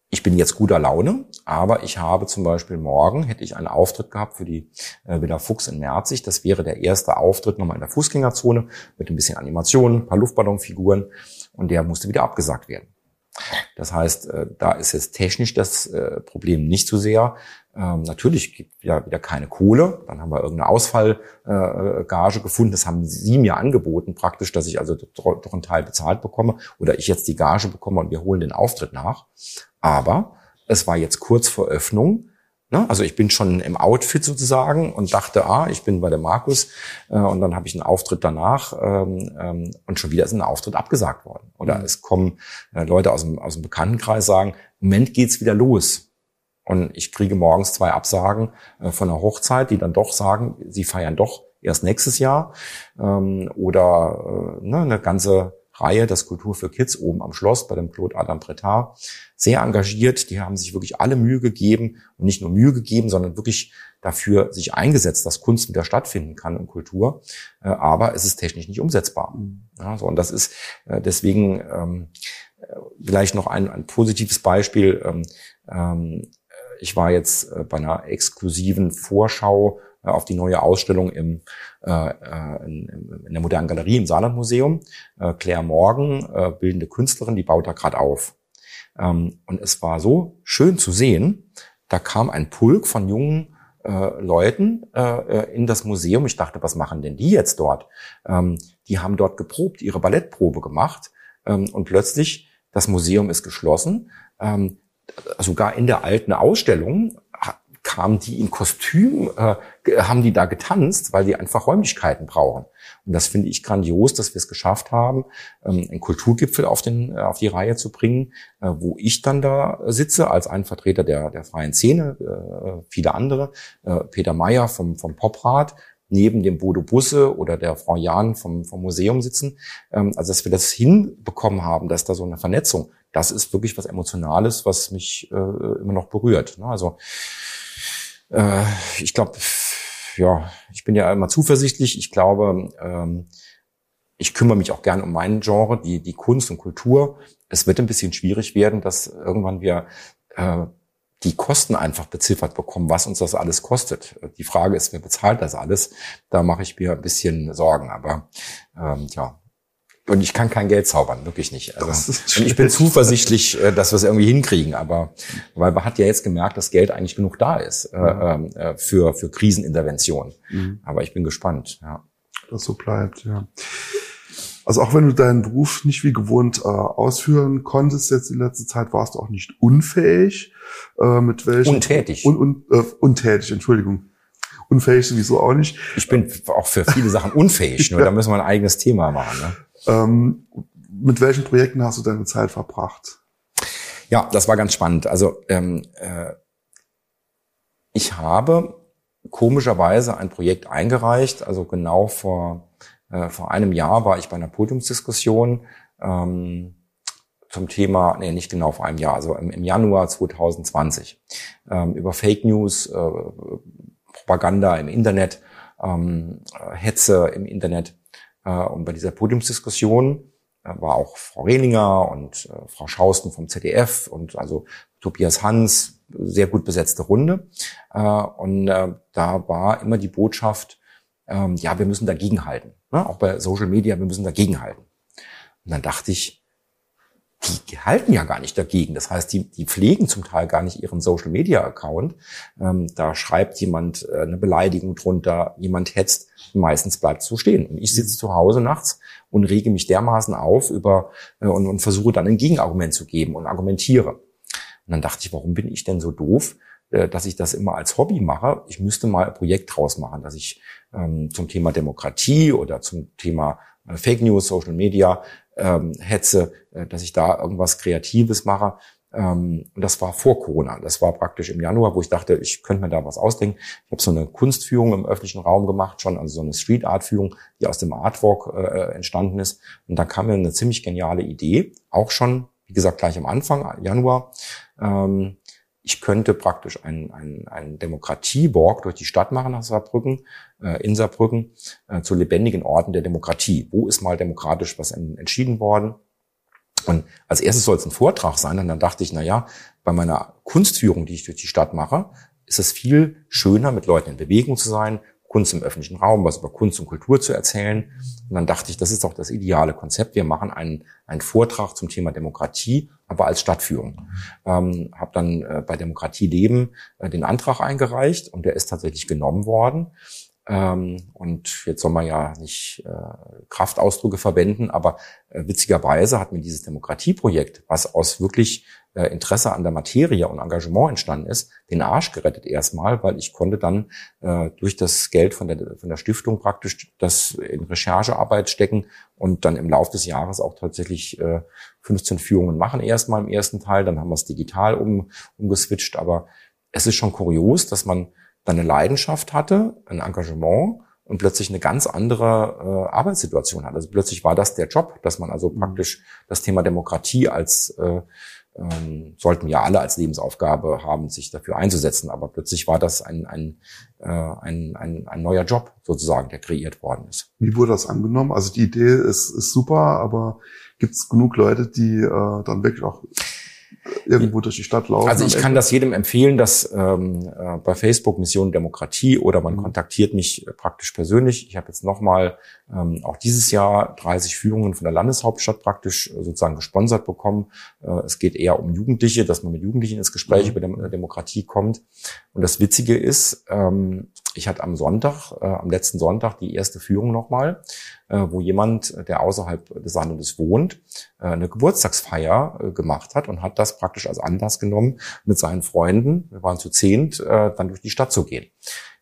ich bin jetzt guter Laune, aber ich habe zum Beispiel morgen, hätte ich einen Auftritt gehabt für die äh, Villa Fuchs in Merzig. Das wäre der erste Auftritt nochmal in der Fußgängerzone mit ein bisschen Animationen, ein paar Luftballonfiguren und der musste wieder abgesagt werden. Das heißt, äh, da ist jetzt technisch das äh, Problem nicht so sehr. Ähm, natürlich gibt ja wieder keine Kohle. Dann haben wir irgendeine Ausfallgage gefunden. Das haben sie mir angeboten praktisch, dass ich also doch einen Teil bezahlt bekomme oder ich jetzt die Gage bekomme und wir holen den Auftritt nach. Aber es war jetzt kurz vor Öffnung Ne? Also ich bin schon im Outfit sozusagen und dachte, ah, ich bin bei der Markus äh, und dann habe ich einen Auftritt danach ähm, ähm, und schon wieder ist ein Auftritt abgesagt worden. Oder mhm. es kommen äh, Leute aus dem, aus dem Bekanntenkreis sagen, Moment geht's wieder los. Und ich kriege morgens zwei Absagen äh, von einer Hochzeit, die dann doch sagen, sie feiern doch erst nächstes Jahr. Ähm, oder äh, ne, eine ganze Reihe, das Kultur für Kids oben am Schloss bei dem Claude Adam Bretard, sehr engagiert. Die haben sich wirklich alle Mühe gegeben und nicht nur Mühe gegeben, sondern wirklich dafür sich eingesetzt, dass Kunst wieder stattfinden kann und Kultur. Äh, aber es ist technisch nicht umsetzbar. Mhm. Ja, so, und das ist äh, deswegen ähm, vielleicht noch ein, ein positives Beispiel. Ähm, ähm, ich war jetzt äh, bei einer exklusiven Vorschau äh, auf die neue Ausstellung im, äh, äh, in, der Modernen Galerie im Saarlandmuseum. Claire Morgan, bildende Künstlerin, die baut da gerade auf. Ähm, und es war so schön zu sehen, da kam ein Pulk von jungen Leuten in das Museum. Ich dachte, was machen denn die jetzt dort? Ähm, die haben dort geprobt, ihre Ballettprobe gemacht ähm, und plötzlich das Museum ist geschlossen. Sogar in der alten Ausstellung kamen die in Kostüm, äh, haben die da getanzt, weil die einfach Räumlichkeiten brauchen. Und das finde ich grandios, dass wir es geschafft haben, ähm, einen Kulturgipfel auf, den, äh, auf die Reihe zu bringen, äh, wo ich dann da sitze als ein Vertreter der, der freien Szene, äh, viele andere, äh, Peter Meyer vom, vom Poprat, neben dem Bodo Busse oder der Frau Jahn vom, vom Museum sitzen. Ähm, also dass wir das hinbekommen haben, dass da so eine Vernetzung, das ist wirklich was Emotionales, was mich äh, immer noch berührt. Ne? Also äh, ich glaube, ja, ich bin ja immer zuversichtlich. Ich glaube, ähm, ich kümmere mich auch gern um meinen Genre, die, die Kunst und Kultur. Es wird ein bisschen schwierig werden, dass irgendwann wir äh, die Kosten einfach beziffert bekommen, was uns das alles kostet. Die Frage ist, wer bezahlt das alles? Da mache ich mir ein bisschen Sorgen. Aber ähm, ja, und ich kann kein Geld zaubern, wirklich nicht. Also, ich bin zuversichtlich, äh, dass wir es irgendwie hinkriegen, aber weil man hat ja jetzt gemerkt, dass Geld eigentlich genug da ist äh, ähm, äh, für für Krisenintervention. Mhm. Aber ich bin gespannt. Ja. Das so bleibt, ja. Also auch wenn du deinen Beruf nicht wie gewohnt äh, ausführen konntest jetzt die letzte Zeit, warst du auch nicht unfähig. Äh, mit welchen? Untätig. Un, un, äh, untätig, Entschuldigung. Unfähig sowieso auch nicht. Ich bin auch für viele Sachen unfähig, nur ja. da müssen wir ein eigenes Thema machen. Ne? Ähm, mit welchen Projekten hast du deine Zeit verbracht? Ja, das war ganz spannend. Also ähm, äh, ich habe komischerweise ein Projekt eingereicht. Also genau vor, äh, vor einem Jahr war ich bei einer Podiumsdiskussion ähm, zum Thema, nee, nicht genau vor einem Jahr, also im, im Januar 2020, ähm, über Fake News, äh, Propaganda im Internet, ähm, Hetze im Internet. Äh, und bei dieser Podiumsdiskussion äh, war auch Frau Rehlinger und äh, Frau Schausten vom ZDF und also Tobias Hans, sehr gut besetzte Runde. Äh, und äh, da war immer die Botschaft, ähm, ja, wir müssen dagegenhalten. Ne? Auch bei Social Media, wir müssen dagegenhalten. Und dann dachte ich, die halten ja gar nicht dagegen. Das heißt, die, die pflegen zum Teil gar nicht ihren Social Media Account. Ähm, da schreibt jemand äh, eine Beleidigung drunter, jemand hetzt. Meistens bleibt es so stehen. Und ich sitze zu Hause nachts und rege mich dermaßen auf über äh, und, und versuche dann ein Gegenargument zu geben und argumentiere. Und dann dachte ich, warum bin ich denn so doof, dass ich das immer als Hobby mache? Ich müsste mal ein Projekt draus machen, dass ich ähm, zum Thema Demokratie oder zum Thema äh, Fake News, Social Media ähm, hetze, äh, dass ich da irgendwas Kreatives mache. Ähm, und das war vor Corona. Das war praktisch im Januar, wo ich dachte, ich könnte mir da was ausdenken. Ich habe so eine Kunstführung im öffentlichen Raum gemacht, schon also so eine Street Art Führung, die aus dem Artwalk äh, äh, entstanden ist. Und da kam mir eine ziemlich geniale Idee, auch schon, wie gesagt, gleich am Anfang Januar. Ähm, ich könnte praktisch einen, einen, einen Demokratie-Walk durch die Stadt machen nach Saarbrücken, äh, in Saarbrücken, äh, zu lebendigen Orten der Demokratie. Wo ist mal demokratisch was en, entschieden worden? Und als erstes soll es ein Vortrag sein. Und dann dachte ich, na ja, bei meiner Kunstführung, die ich durch die Stadt mache, ist es viel schöner, mit Leuten in Bewegung zu sein, Kunst im öffentlichen Raum, was über Kunst und Kultur zu erzählen. Und dann dachte ich, das ist doch das ideale Konzept. Wir machen einen, einen Vortrag zum Thema Demokratie, aber als Stadtführung. Ähm, habe dann äh, bei Demokratie Leben äh, den Antrag eingereicht und der ist tatsächlich genommen worden. Ähm, und jetzt soll man ja nicht äh, Kraftausdrücke verwenden, aber äh, witzigerweise hat mir dieses Demokratieprojekt, was aus wirklich äh, Interesse an der Materie und Engagement entstanden ist, den Arsch gerettet erstmal, weil ich konnte dann äh, durch das Geld von der, von der Stiftung praktisch das in Recherchearbeit stecken und dann im Laufe des Jahres auch tatsächlich äh, 15 Führungen machen erstmal im ersten Teil, dann haben wir es digital um, umgeswitcht, aber es ist schon kurios, dass man dann eine Leidenschaft hatte, ein Engagement und plötzlich eine ganz andere äh, Arbeitssituation hat. Also plötzlich war das der Job, dass man also mhm. praktisch das Thema Demokratie als äh, ähm, sollten ja alle als Lebensaufgabe haben, sich dafür einzusetzen. Aber plötzlich war das ein, ein, äh, ein, ein, ein neuer Job sozusagen, der kreiert worden ist. Wie wurde das angenommen? Also die Idee ist, ist super, aber gibt es genug Leute, die äh, dann wirklich auch irgendwo durch die Stadt laufen. Also ich kann das jedem empfehlen, dass ähm, äh, bei Facebook Mission Demokratie oder man mhm. kontaktiert mich äh, praktisch persönlich. Ich habe jetzt nochmal ähm, auch dieses Jahr 30 Führungen von der Landeshauptstadt praktisch äh, sozusagen gesponsert bekommen. Äh, es geht eher um Jugendliche, dass man mit Jugendlichen ins Gespräch mhm. über Dem äh, Demokratie kommt. Und das Witzige ist, ähm, ich hatte am Sonntag, äh, am letzten Sonntag die erste Führung nochmal, äh, wo jemand, der außerhalb des Landes wohnt, äh, eine Geburtstagsfeier äh, gemacht hat und hat das praktisch als Anlass genommen, mit seinen Freunden, wir waren zu zehnt, äh, dann durch die Stadt zu gehen.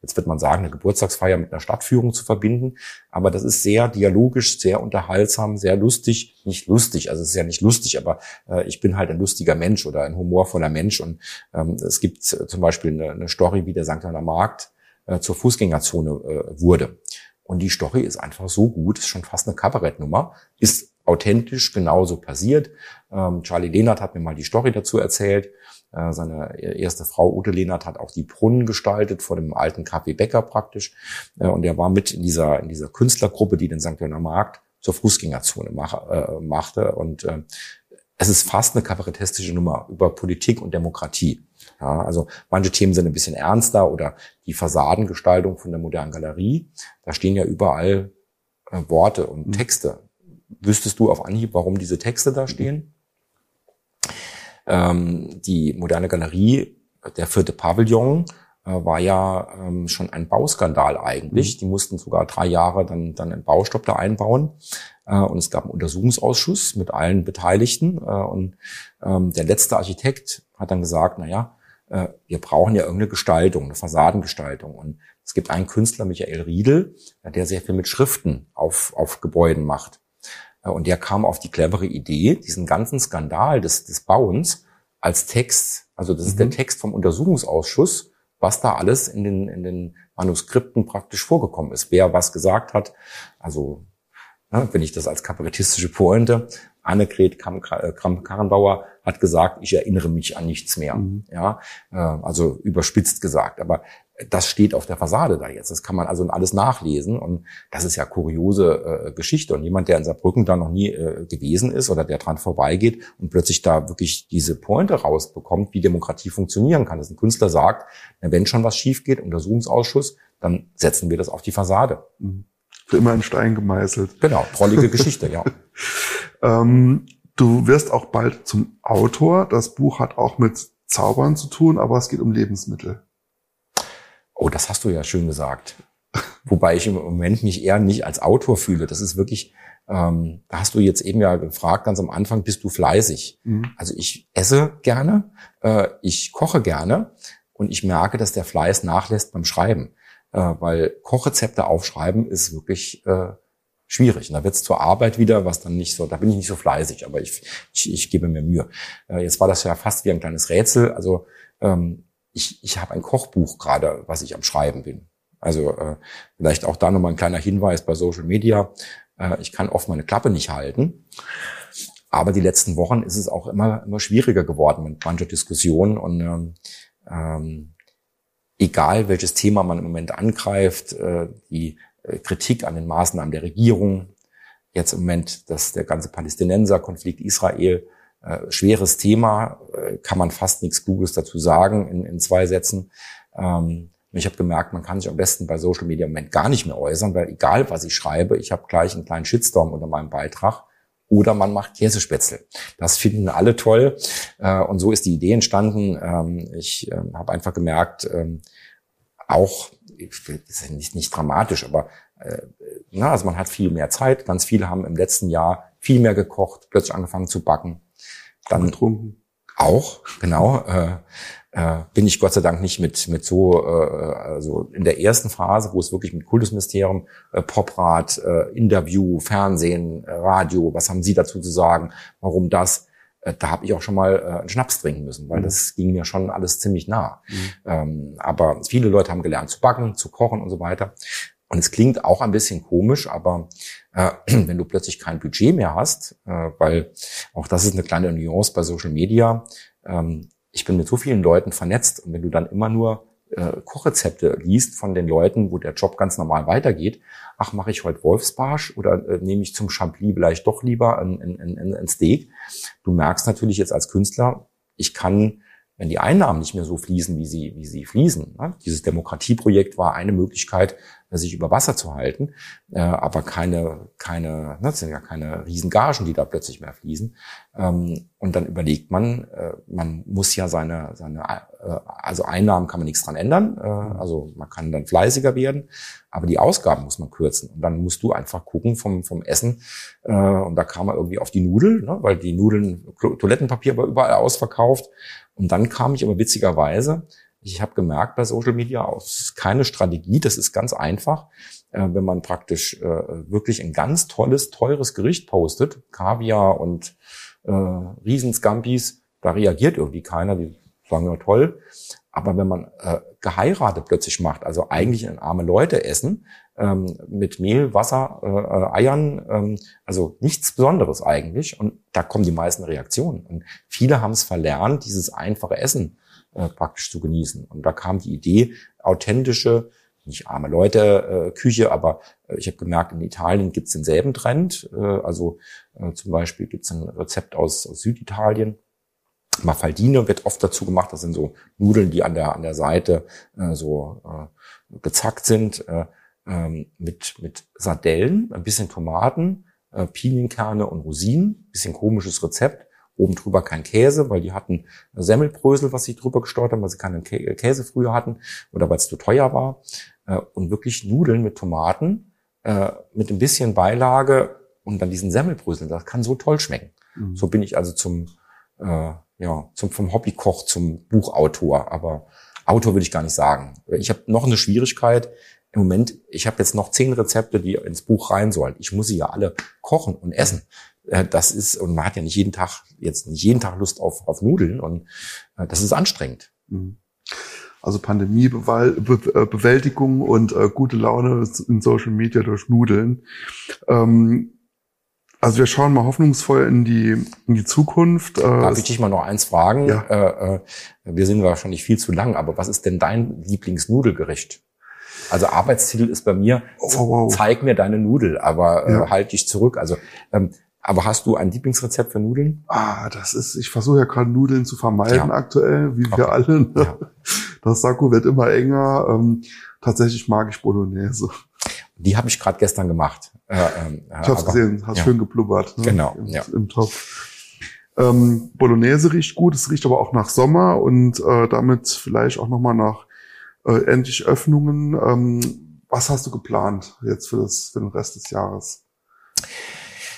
Jetzt wird man sagen, eine Geburtstagsfeier mit einer Stadtführung zu verbinden, aber das ist sehr dialogisch, sehr unterhaltsam, sehr lustig. Nicht lustig, also es ist ja nicht lustig, aber äh, ich bin halt ein lustiger Mensch oder ein humorvoller Mensch und ähm, es gibt zum Beispiel eine, eine Story, wie der St. Anna Markt äh, zur Fußgängerzone äh, wurde. Und die Story ist einfach so gut, ist schon fast eine Kabarettnummer, ist authentisch genauso passiert. Ähm, Charlie Lehnert hat mir mal die Story dazu erzählt. Äh, seine erste Frau Ute Lehnert hat auch die Brunnen gestaltet vor dem alten Café Bäcker praktisch. Äh, und er war mit in dieser, in dieser Künstlergruppe, die den St. Jörner Markt zur Fußgängerzone mach, äh, machte. Und äh, es ist fast eine kabarettistische Nummer über Politik und Demokratie. Ja, also manche Themen sind ein bisschen ernster oder die Fassadengestaltung von der modernen Galerie. Da stehen ja überall äh, Worte und mhm. Texte. Wüsstest du auf Anhieb, warum diese Texte da stehen? Ähm, die moderne Galerie, der vierte Pavillon, äh, war ja ähm, schon ein Bauskandal eigentlich. Mhm. Die mussten sogar drei Jahre dann, dann einen Baustopp da einbauen. Äh, und es gab einen Untersuchungsausschuss mit allen Beteiligten. Äh, und ähm, der letzte Architekt hat dann gesagt, na ja, äh, wir brauchen ja irgendeine Gestaltung, eine Fassadengestaltung. Und es gibt einen Künstler, Michael Riedel, der sehr viel mit Schriften auf, auf Gebäuden macht. Und der kam auf die clevere Idee, diesen ganzen Skandal des, des Bauens als Text, also das ist der mhm. Text vom Untersuchungsausschuss, was da alles in den, in den Manuskripten praktisch vorgekommen ist, wer was gesagt hat. Also, ne, wenn ich das als kabarettistische Pointe, Annegret Kramp-Karrenbauer hat gesagt, ich erinnere mich an nichts mehr. Mhm. Ja, äh, also überspitzt gesagt. Aber das steht auf der Fassade da jetzt. Das kann man also alles nachlesen und das ist ja kuriose äh, Geschichte. Und jemand, der in Saarbrücken da noch nie äh, gewesen ist oder der dran vorbeigeht und plötzlich da wirklich diese Pointe rausbekommt, wie Demokratie funktionieren kann. Dass ein Künstler sagt, wenn schon was schief geht, Untersuchungsausschuss, dann setzen wir das auf die Fassade. Mhm. Immer in Stein gemeißelt. Genau, trollige Geschichte, ja. ähm, du wirst auch bald zum Autor. Das Buch hat auch mit Zaubern zu tun, aber es geht um Lebensmittel. Oh, das hast du ja schön gesagt. Wobei ich im Moment mich eher nicht als Autor fühle. Das ist wirklich, ähm, da hast du jetzt eben ja gefragt, ganz am Anfang, bist du fleißig? Mhm. Also ich esse gerne, äh, ich koche gerne und ich merke, dass der Fleiß nachlässt beim Schreiben. Äh, weil Kochrezepte aufschreiben ist wirklich äh, schwierig. Und da wird es zur Arbeit wieder, was dann nicht so, da bin ich nicht so fleißig, aber ich, ich, ich gebe mir Mühe. Äh, jetzt war das ja fast wie ein kleines Rätsel. Also ähm, ich, ich habe ein Kochbuch gerade, was ich am Schreiben bin. Also äh, vielleicht auch da nochmal ein kleiner Hinweis bei Social Media. Äh, ich kann oft meine Klappe nicht halten. Aber die letzten Wochen ist es auch immer, immer schwieriger geworden mit mancher Diskussion. Und ähm, ähm, egal welches Thema man im Moment angreift, äh, die äh, Kritik an den Maßnahmen der Regierung, jetzt im Moment dass der ganze Palästinenser-Konflikt Israel, äh, schweres Thema, kann man fast nichts Kluges dazu sagen in, in zwei Sätzen. Ähm, ich habe gemerkt, man kann sich am besten bei Social Media im Moment gar nicht mehr äußern, weil egal was ich schreibe, ich habe gleich einen kleinen Shitstorm unter meinem Beitrag. Oder man macht Käsespätzle. Das finden alle toll. Äh, und so ist die Idee entstanden. Ähm, ich äh, habe einfach gemerkt, ähm, auch, das ist nicht, nicht dramatisch, aber äh, na, also man hat viel mehr Zeit. Ganz viele haben im letzten Jahr viel mehr gekocht, plötzlich angefangen zu backen. Dann getrunken. Auch, genau. Äh, äh, bin ich Gott sei Dank nicht mit, mit so, äh, also in der ersten Phase, wo es wirklich mit Kultusministerium, äh, Poprat, äh, Interview, Fernsehen, Radio, was haben Sie dazu zu sagen, warum das, äh, da habe ich auch schon mal äh, einen Schnaps trinken müssen, weil mhm. das ging mir schon alles ziemlich nah. Mhm. Ähm, aber viele Leute haben gelernt zu backen, zu kochen und so weiter. Und es klingt auch ein bisschen komisch, aber äh, wenn du plötzlich kein Budget mehr hast, äh, weil auch das ist eine kleine Nuance bei Social Media, ähm, ich bin mit so vielen Leuten vernetzt und wenn du dann immer nur äh, Kochrezepte liest von den Leuten, wo der Job ganz normal weitergeht, ach, mache ich heute Wolfsbarsch oder äh, nehme ich zum Chablis vielleicht doch lieber ein, ein, ein, ein Steak. Du merkst natürlich jetzt als Künstler, ich kann wenn die Einnahmen nicht mehr so fließen, wie sie, wie sie fließen. Ne? Dieses Demokratieprojekt war eine Möglichkeit, sich über Wasser zu halten, äh, aber keine, keine, ne, das sind ja keine Riesengagen, die da plötzlich mehr fließen. Ähm, und dann überlegt man, äh, man muss ja seine, seine, äh, also Einnahmen kann man nichts dran ändern, äh, also man kann dann fleißiger werden, aber die Ausgaben muss man kürzen. Und dann musst du einfach gucken vom, vom Essen, äh, und da kam man irgendwie auf die Nudeln, ne, weil die Nudeln, Toilettenpapier war überall ausverkauft. Und dann kam ich aber witzigerweise, ich habe gemerkt bei Social Media, es ist keine Strategie, das ist ganz einfach. Äh, wenn man praktisch äh, wirklich ein ganz tolles, teures Gericht postet, Kaviar und äh, Riesenscampis, da reagiert irgendwie keiner, die sagen ja toll. Aber wenn man äh, geheiratet plötzlich macht, also eigentlich ein arme Leute essen, ähm, mit Mehl, Wasser, äh, äh, Eiern, ähm, also nichts Besonderes eigentlich. Und da kommen die meisten Reaktionen. Und viele haben es verlernt, dieses einfache Essen äh, praktisch zu genießen. Und da kam die Idee, authentische, nicht arme Leute äh, Küche, aber äh, ich habe gemerkt, in Italien gibt's denselben Trend. Äh, also äh, zum Beispiel gibt's ein Rezept aus, aus Süditalien. Mafaldine wird oft dazu gemacht. Das sind so Nudeln, die an der an der Seite äh, so äh, gezackt sind äh, ähm, mit mit Sardellen, ein bisschen Tomaten, äh, Pinienkerne und Rosinen. Bisschen komisches Rezept oben drüber kein Käse, weil die hatten Semmelbrösel, was sie drüber gesteuert haben, weil sie keinen Käse früher hatten oder weil es zu teuer war. Äh, und wirklich Nudeln mit Tomaten, äh, mit ein bisschen Beilage und dann diesen Semmelbrösel. Das kann so toll schmecken. Mhm. So bin ich also zum, äh, ja, zum, vom Hobbykoch zum Buchautor. Aber Autor würde ich gar nicht sagen. Ich habe noch eine Schwierigkeit. Im Moment, ich habe jetzt noch zehn Rezepte, die ins Buch rein sollen. Ich muss sie ja alle kochen und essen. Äh, das ist, und man hat ja nicht jeden Tag, jetzt nicht jeden Tag Lust auf, auf Nudeln und äh, das ist anstrengend. Mhm. Also Pandemiebewältigung äh, und äh, gute Laune in Social Media durch Nudeln. Ähm, Also wir schauen mal hoffnungsvoll in die, in die Zukunft. Darf ich dich mal noch eins fragen? Ja. Äh, äh, wir sind wahrscheinlich viel zu lang, aber was ist denn dein Lieblingsnudelgericht? Also Arbeitstitel ist bei mir, oh, wow. zeig mir deine Nudel, aber äh, ja. halt dich zurück. Also ähm, aber hast du ein Lieblingsrezept für Nudeln? Ah, das ist, ich versuche ja gerade Nudeln zu vermeiden ja. aktuell, wie okay. wir alle. Ne? Ja. Das Sakko wird immer enger. Ähm, tatsächlich mag ich Bolognese. Die habe ich gerade gestern gemacht. Äh, äh, ich habe gesehen, hast ja. schön geblubbert. Ne? Genau, Im, ja. Im Topf. Ähm, Bolognese riecht gut, es riecht aber auch nach Sommer und äh, damit vielleicht auch nochmal nach äh, endlich Öffnungen. Ähm, was hast du geplant jetzt für, das, für den Rest des Jahres?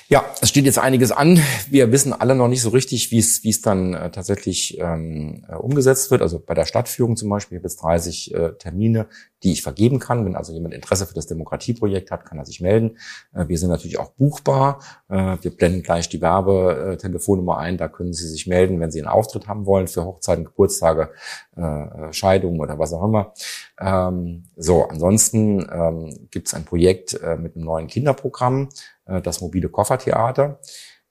Ja, es steht jetzt einiges an. Wir wissen alle noch nicht so richtig, wie es wie es dann äh, tatsächlich ähm, äh, umgesetzt wird. Also bei der Stadtführung zum Beispiel, ich habe jetzt 30 äh, Termine, die ich vergeben kann. Wenn also jemand Interesse für das Demokratieprojekt hat, kann er sich melden. Äh, wir sind natürlich auch buchbar. Äh, wir blenden gleich die Werbetelefonnummer ein. Da können Sie sich melden, wenn Sie einen Auftritt haben wollen für Hochzeiten, Geburtstage, äh, Scheidungen oder was auch immer. Ähm, so, ansonsten ähm, gibt es ein Projekt mit einem neuen Kinderprogramm das mobile Koffertheater.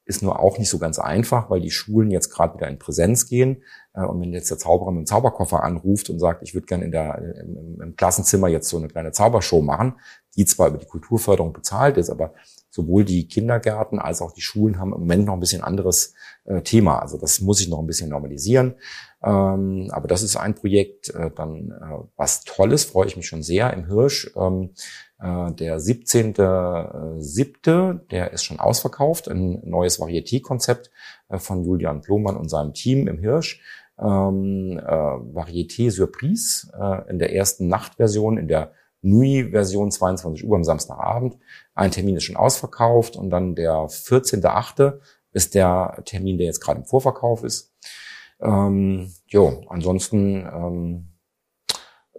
Ist nur auch nicht so ganz einfach, weil die Schulen jetzt gerade wieder in Präsenz gehen. Äh, und wenn jetzt der Zauberer mit dem Zauberkoffer anruft und sagt, ich würde gerne in der, im, im Klassenzimmer jetzt so eine kleine Zaubershow machen, die zwar über die Kulturförderung bezahlt ist, aber sowohl die Kindergärten als auch die Schulen haben im Moment noch ein bisschen anderes äh, Thema. Also das muss ich noch ein bisschen normalisieren. Ähm, aber das ist ein Projekt, äh, dann äh, was Tolles, freue ich mich schon sehr im Hirsch. Ähm, äh, der 17.7., der ist schon ausverkauft, ein neues Varieté-Konzept äh, von Julian Plohmann und seinem Team im Hirsch. Ähm, äh, Varieté Surprise äh, in der ersten Nachtversion, in der Nui-Version 22 Uhr am Samstagabend. Ein Termin ist schon ausverkauft und dann der 14.8. ist der Termin, der jetzt gerade im Vorverkauf ist. Ähm, jo, ansonsten ähm,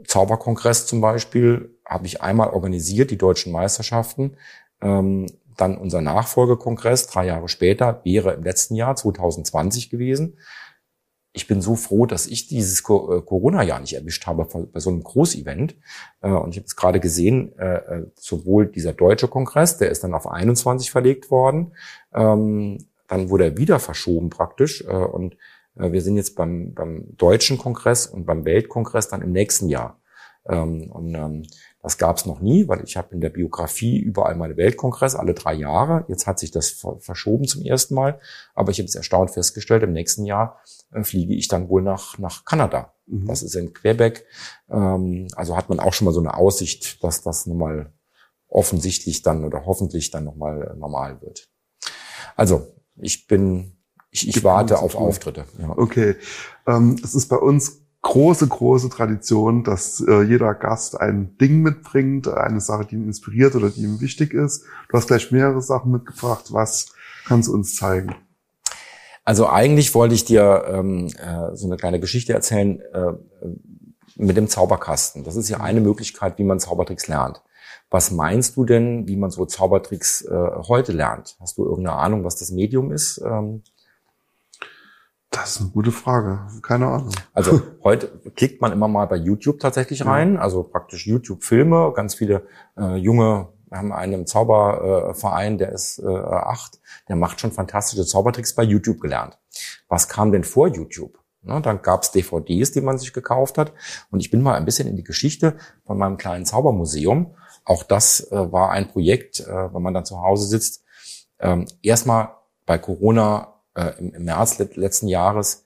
Zauberkongress zum Beispiel habe ich einmal organisiert, die deutschen Meisterschaften. Ähm, dann unser Nachfolgekongress, drei Jahre später, wäre im letzten Jahr, 2020 gewesen. Ich bin so froh, dass ich dieses äh, Corona-Jahr nicht erwischt habe bei so einem Großevent. Äh, und ich habe es gerade gesehen, äh, sowohl dieser deutsche Kongress, der ist dann auf 21 verlegt worden, ähm, dann wurde er wieder verschoben praktisch. Und wir sind jetzt beim, beim deutschen Kongress und beim Weltkongress dann im nächsten Jahr. Ähm, und ähm, das gab es noch nie, weil ich habe in der Biografie überall meine Weltkongress alle drei Jahre. Jetzt hat sich das verschoben zum ersten Mal, aber ich habe es erstaunt festgestellt, im nächsten Jahr äh, fliege ich dann wohl nach, nach Kanada. Mhm. Das ist in Quebec. Ähm, also hat man auch schon mal so eine Aussicht, dass das nun mal offensichtlich dann oder hoffentlich dann nochmal normal wird. Also ich bin, ich, ich warte auf Auftritte. Ja. Okay, ähm, es ist bei uns große, große Tradition, dass äh, jeder Gast ein Ding mitbringt, eine Sache, die ihn inspiriert oder die ihm wichtig ist. Du hast gleich mehrere Sachen mitgebracht. Was kannst du uns zeigen? Also eigentlich wollte ich dir ähm, äh, so eine kleine Geschichte erzählen äh, mit dem Zauberkasten. Das ist ja eine Möglichkeit, wie man Zaubertricks lernt. Was meinst du denn, wie man so Zaubertricks äh, heute lernt? Hast du irgendeine Ahnung, was das Medium ist? Ähm, das ist eine gute Frage. Keine Ahnung. Also heute klickt man immer mal bei YouTube tatsächlich rein, ja. also praktisch YouTube-Filme. Ganz viele äh, junge, wir haben einen Zauberverein, äh, der ist äh, acht, der macht schon fantastische Zaubertricks bei YouTube gelernt. Was kam denn vor YouTube? Ne, dann gab's DVDs, die man sich gekauft hat. Und ich bin mal ein bisschen in die Geschichte von meinem kleinen Zaubermuseum. Auch das äh, war ein Projekt, äh, wenn man dann zu Hause sitzt. Ähm, erstmal bei Corona äh, im, im März letzten Jahres,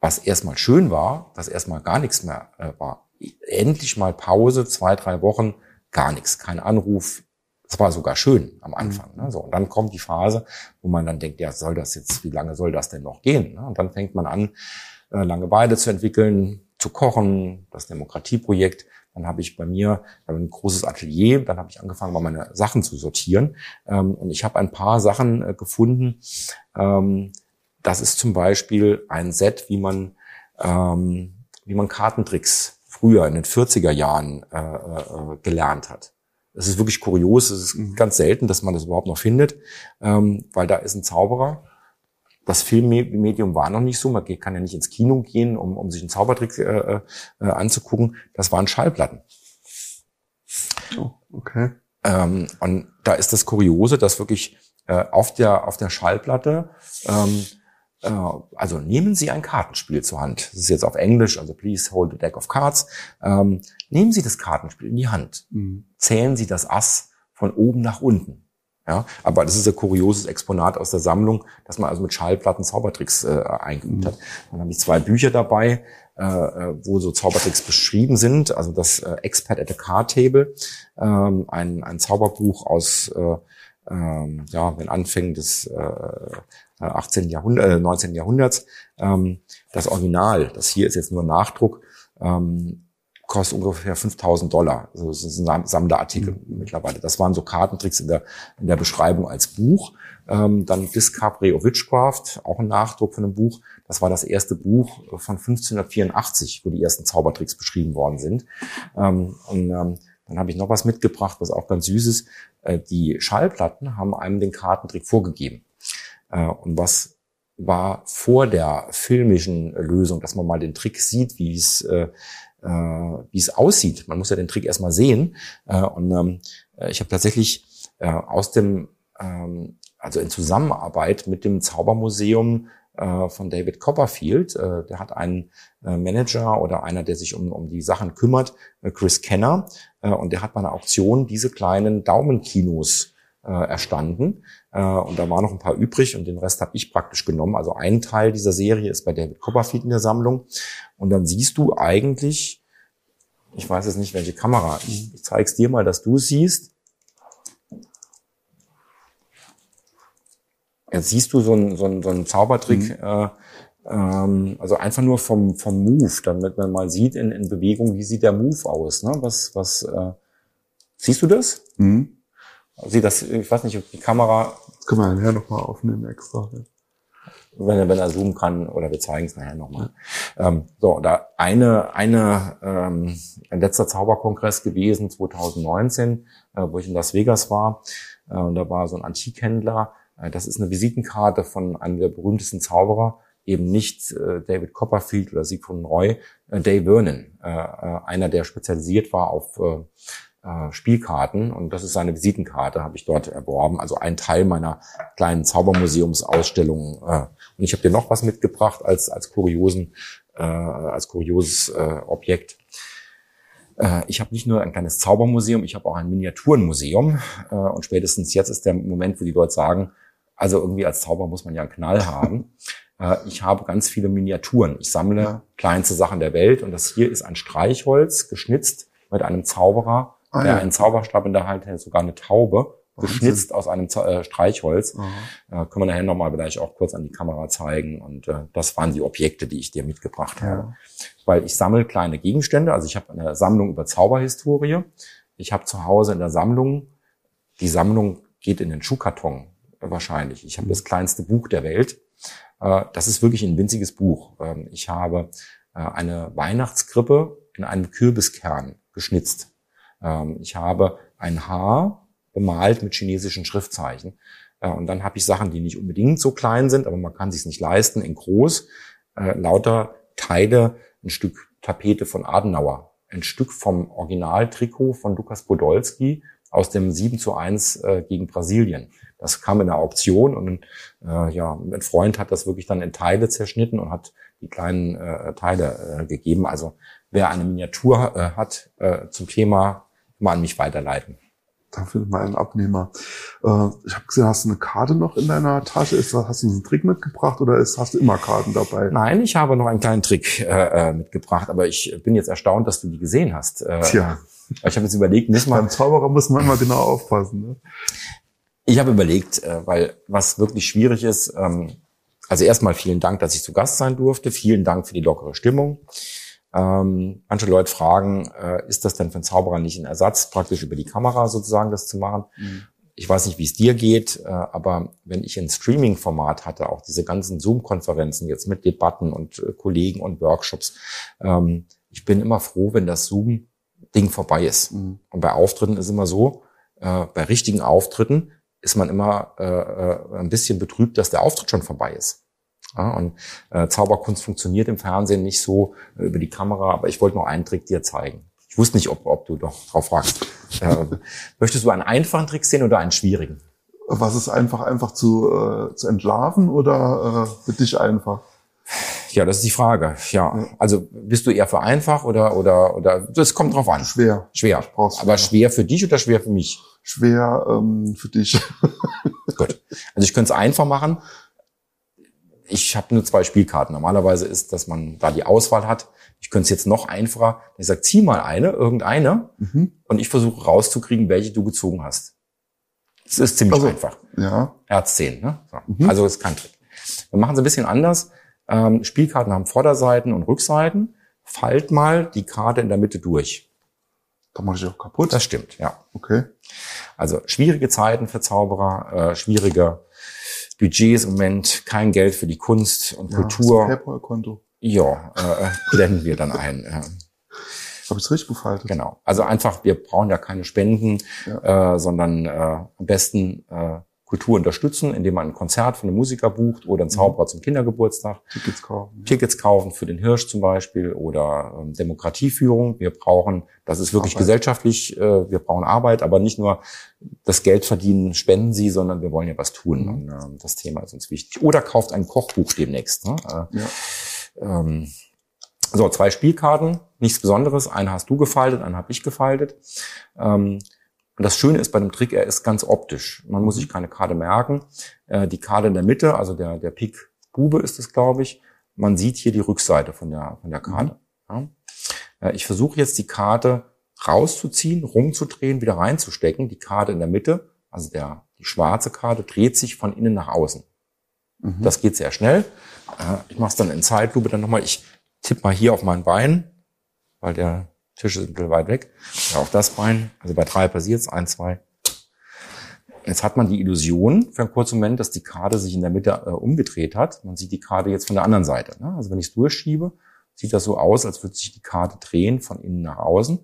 was erstmal schön war, dass erstmal gar nichts mehr äh, war. Endlich mal Pause, zwei, drei Wochen, gar nichts, kein Anruf. Das war sogar schön am Anfang. Ne? So, und dann kommt die Phase, wo man dann denkt, ja, soll das jetzt, wie lange soll das denn noch gehen? Ne? Und dann fängt man an, äh, Langeweile zu entwickeln, zu kochen, das Demokratieprojekt. Dann habe ich bei mir ein großes Atelier, dann habe ich angefangen, mal meine Sachen zu sortieren. Ähm, und ich habe ein paar Sachen äh, gefunden. Ähm, das ist zum Beispiel ein Set, wie man, ähm, wie man Kartentricks früher in den 40er Jahren äh, äh, gelernt hat. Es ist wirklich kurios, es ist mhm. ganz selten, dass man das überhaupt noch findet, weil da ist ein Zauberer das Filmmedium war noch nicht so. Man kann ja nicht ins Kino gehen, um, um sich einen Zaubertrick äh, äh, anzugucken. Das waren Schallplatten. Oh, okay. Ähm, und da ist das Kuriose, dass wirklich äh, auf der auf der Schallplatte. Ähm, äh, also nehmen Sie ein Kartenspiel zur Hand. Das ist jetzt auf Englisch, also please hold a deck of cards. Ähm, nehmen Sie das Kartenspiel in die Hand. Mhm. Zählen Sie das Ass von oben nach unten. Ja, aber das ist ein kurioses Exponat aus der Sammlung, dass man also mit Schallplatten Zaubertricks äh, eingeübt mhm. hat. Dann habe ich zwei Bücher dabei, äh, äh, wo so Zaubertricks beschrieben sind. Also das äh, Expert at the Card Table, ähm, ein, ein Zauberbuch aus äh, ähm, ja, den Anfängen des äh, 18. Jahrhundert, äh, 19. Jahrhunderts. Ähm, das Original, das hier ist jetzt nur Nachdruck, ähm, kostet ungefähr 5000 Dollar. Also das ist ein Sammlerartikel mhm. mittlerweile. Das waren so Kartentricks in der, in der Beschreibung als Buch. Ähm, dann Discovery of Witchcraft, auch ein Nachdruck von einem Buch. Das war das erste Buch von 1584, wo die ersten Zaubertricks beschrieben worden sind. Ähm, und ähm, dann habe ich noch was mitgebracht, was auch ganz süß ist. Äh, die Schallplatten haben einem den Kartentrick vorgegeben. Äh, und was war vor der filmischen Lösung, dass man mal den Trick sieht, wie es äh, äh, wie es aussieht. Man muss ja den Trick erstmal sehen. Äh, und ähm, ich habe tatsächlich äh, aus dem, ähm, also in Zusammenarbeit mit dem Zaubermuseum äh, von David Copperfield, äh, der hat einen äh, Manager oder einer, der sich um, um die Sachen kümmert, äh, Chris Kenner, äh, und der hat bei einer Auktion diese kleinen Daumenkinos äh, erstanden. Äh, und da waren noch ein paar übrig und den Rest habe ich praktisch genommen. Also ein Teil dieser Serie ist bei David Copperfield in der Sammlung. Und dann siehst du eigentlich, ich weiß jetzt nicht, welche Kamera, ich, ich zeige es dir mal, dass du es siehst. Jetzt siehst du so einen, so einen, so einen Zaubertrick, mhm. äh, ähm, also einfach nur vom, vom Move, damit man mal sieht in, in Bewegung, wie sieht der Move aus. Ne? Was, was, äh, siehst du das? Mhm. Sieht das, ich weiß nicht, ob die Kamera. Das können wir nachher nochmal aufnehmen extra. Wenn er, wenn er zoomen kann, oder wir zeigen es nachher nochmal. Ähm, so, da eine, eine, ähm, ein letzter Zauberkongress gewesen, 2019, äh, wo ich in Las Vegas war. Äh, und da war so ein Antikhändler. Äh, das ist eine Visitenkarte von einem der berühmtesten Zauberer, eben nicht äh, David Copperfield oder Siegfried Roy, äh, Dave Vernon, äh, äh, einer, der spezialisiert war auf äh, äh, Spielkarten und das ist seine Visitenkarte, habe ich dort erworben. Also ein Teil meiner kleinen Zaubermuseumsausstellung. Äh, und ich habe dir noch was mitgebracht als als kuriosen äh, als kurioses äh, Objekt. Äh, ich habe nicht nur ein kleines Zaubermuseum, ich habe auch ein Miniaturenmuseum. Äh, und spätestens jetzt ist der Moment, wo die Leute sagen, also irgendwie als Zauber muss man ja einen Knall haben. Ich habe ganz viele Miniaturen. Ich sammle kleinste Sachen der Welt und das hier ist ein Streichholz geschnitzt mit einem Zauberer ah, der ja. einen Zauberstab in der Hand hält, sogar eine Taube, geschnitzt aus einem äh, Streichholz. Äh, können wir nachher nochmal vielleicht auch kurz an die Kamera zeigen. Und äh, das waren die Objekte, die ich dir mitgebracht ja. habe. Weil ich sammle kleine Gegenstände. Also ich habe eine Sammlung über Zauberhistorie. Ich habe zu Hause in der Sammlung, die Sammlung geht in den Schuhkarton wahrscheinlich. Ich habe das kleinste Buch der Welt. Äh, das ist wirklich ein winziges Buch. Ähm, ich habe äh, eine Weihnachtskrippe in einem Kürbiskern geschnitzt. Ähm, ich habe ein Haar bemalt mit chinesischen Schriftzeichen. Äh, und dann habe ich Sachen, die nicht unbedingt so klein sind, aber man kann sich nicht leisten, in groß, äh, lauter Teile, ein Stück Tapete von Adenauer, ein Stück vom Originaltrikot von Lukas Podolski aus dem 7 zu 1 äh, gegen Brasilien. Das kam in der Auktion und äh, ja, ein Freund hat das wirklich dann in Teile zerschnitten und hat die kleinen äh, Teile äh, gegeben. Also wer eine Miniatur äh, hat äh, zum Thema mal an mich weiterleiten. Da findet man einen Abnehmer. Äh, ich habe gesehen, hast du eine Karte noch in deiner Tasche? Ist, hast du einen Trick mitgebracht oder ist, hast du immer Karten dabei? Nein, ich habe noch einen kleinen Trick äh, äh mitgebracht, aber ich bin jetzt erstaunt, dass du die gesehen hast. Äh, Tja. Ich habe jetzt überlegt, nicht mal. Beim Zauberer muss man immer genau aufpassen. Ne? Ich habe überlegt, weil was wirklich schwierig ist, ähm, also erstmal vielen Dank, dass ich zu Gast sein durfte. Vielen Dank für die lockere Stimmung. Ähm, manche Leute fragen, äh, ist das denn für einen Zauberer nicht ein Ersatz, praktisch über die Kamera sozusagen das zu machen? Mhm. Ich weiß nicht, wie es dir geht, äh, aber wenn ich ein Streaming-Format hatte, auch diese ganzen Zoom-Konferenzen jetzt mit Debatten und äh, Kollegen und Workshops, ähm, ich bin immer froh, wenn das Zoom-Ding vorbei ist. Mhm. Und bei Auftritten ist immer so, äh, bei richtigen Auftritten ist man immer äh, äh ein bisschen betrübt, dass der Auftritt schon vorbei ist. Ja, und äh, Zauberkunst funktioniert im Fernsehen nicht so äh, über die Kamera, aber ich wollte noch einen Trick dir zeigen. Ich wusste nicht, ob, ob du doch drauf fragst. Äh, möchtest du einen einfachen Trick sehen oder einen schwierigen? Was ist einfach, einfach zu, äh, zu entlarven oder äh, für dich einfach? Ja, das ist die Frage. Ja, also bist du eher für einfach oder oder oder das kommt drauf an. Schwer. Schwer. Aber schwer für dich oder schwer für mich? Schwer ähm, für dich. Gut. Also ich könnte es einfach machen. Ich habe nur zwei Spielkarten. Normalerweise ist, dass man da die Auswahl hat. Ich könnte es jetzt noch einfacher. Ich sage, zieh mal eine, irgendeine, mhm. und ich versuche rauszukriegen, welche du gezogen hast. Das ist ziemlich also, einfach. Ja. Herz 10, ne? So. Mhm. Also ist kein Trick. Wir machen es ein bisschen anders. Ähm, Spielkarten haben Vorderseiten und Rückseiten. Falt mal die Karte in der Mitte durch. Da mache ich auch kaputt. Das stimmt, ja. Okay. Also schwierige Zeiten für Zauberer, äh, schwierige Budgets im Moment, kein Geld für die Kunst und ja, Kultur. PayPal-Konto. Ja, äh, blenden wir dann ein. Äh. Habe ich richtig gefaltet? Genau. Also einfach, wir brauchen ja keine Spenden, ja. äh, sondern äh, am besten äh, Kultur unterstützen, indem man ein Konzert von einem Musiker bucht oder einen Zauberer mhm. zum Kindergeburtstag. Tickets kaufen. Tickets kaufen für den Hirsch zum Beispiel oder ähm, Demokratieführung. Wir brauchen, das ist wirklich Arbeit. gesellschaftlich, äh, wir brauchen Arbeit, aber nicht nur das Geld verdienen, spenden Sie, sondern wir wollen ja was tun. Mhm. Und, äh, das Thema ist uns wichtig. Oder kauft ein Kochbuch demnächst. Ne? Äh, ja. ähm, so, zwei Spielkarten, nichts Besonderes. Eine hast du gefaltet, eine habe ich gefaltet. Ähm, und das Schöne ist bei dem Trick, er ist ganz optisch. Man muss sich keine Karte merken. Äh, die Karte in der Mitte, also der, der Pik Bube ist es, glaube ich. Man sieht hier die Rückseite von der, von der Karte. Mhm. Ja. Äh, ich versuche jetzt die Karte rauszuziehen, rumzudrehen, wieder reinzustecken. Die Karte in der Mitte, also der, die schwarze Karte, dreht sich von innen nach außen. Mhm. Das geht sehr schnell. Äh, ich mache es dann in Zeitlupe dann nochmal. Ich tippe mal hier auf mein Bein, weil der Tisch ist ein bisschen weit weg. Ja, auf das Bein. Also bei drei passiert es. Eins, zwei. Jetzt hat man die Illusion für einen kurzen Moment, dass die Karte sich in der Mitte äh, umgedreht hat. Man sieht die Karte jetzt von der anderen Seite. Ne? Also wenn ich es durchschiebe, sieht das so aus, als würde sich die Karte drehen von innen nach außen.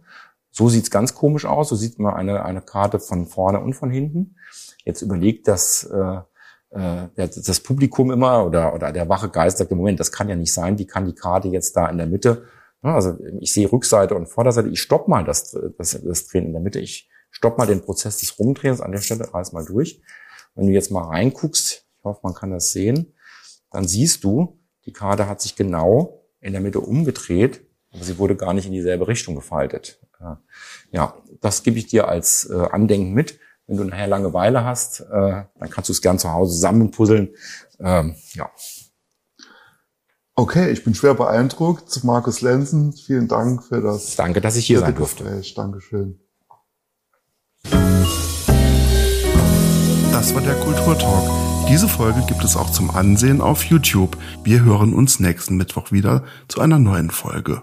So sieht's ganz komisch aus. So sieht man eine, eine Karte von vorne und von hinten. Jetzt überlegt das, äh, äh, das Publikum immer oder, oder der wache Geist sagt, im Moment, das kann ja nicht sein. Wie kann die Karte jetzt da in der Mitte also ich sehe Rückseite und Vorderseite, ich stopp mal das, das, das Drehen in der Mitte, ich stopp mal den Prozess des Rumdrehens an der Stelle, reiß mal durch. Wenn du jetzt mal reinguckst, ich hoffe, man kann das sehen, dann siehst du, die Karte hat sich genau in der Mitte umgedreht, aber sie wurde gar nicht in dieselbe Richtung gefaltet. Ja, das gebe ich dir als äh, Andenken mit. Wenn du nachher Langeweile hast, äh, dann kannst du es gern zu Hause zusammenpuzzeln. Ähm, ja, Okay, ich bin schwer beeindruckt. Markus Lenzen, vielen Dank für das. Danke, dass ich hier sein durfte. Gespräch. Dankeschön. Das war der Kulturtalk. Diese Folge gibt es auch zum Ansehen auf YouTube. Wir hören uns nächsten Mittwoch wieder zu einer neuen Folge.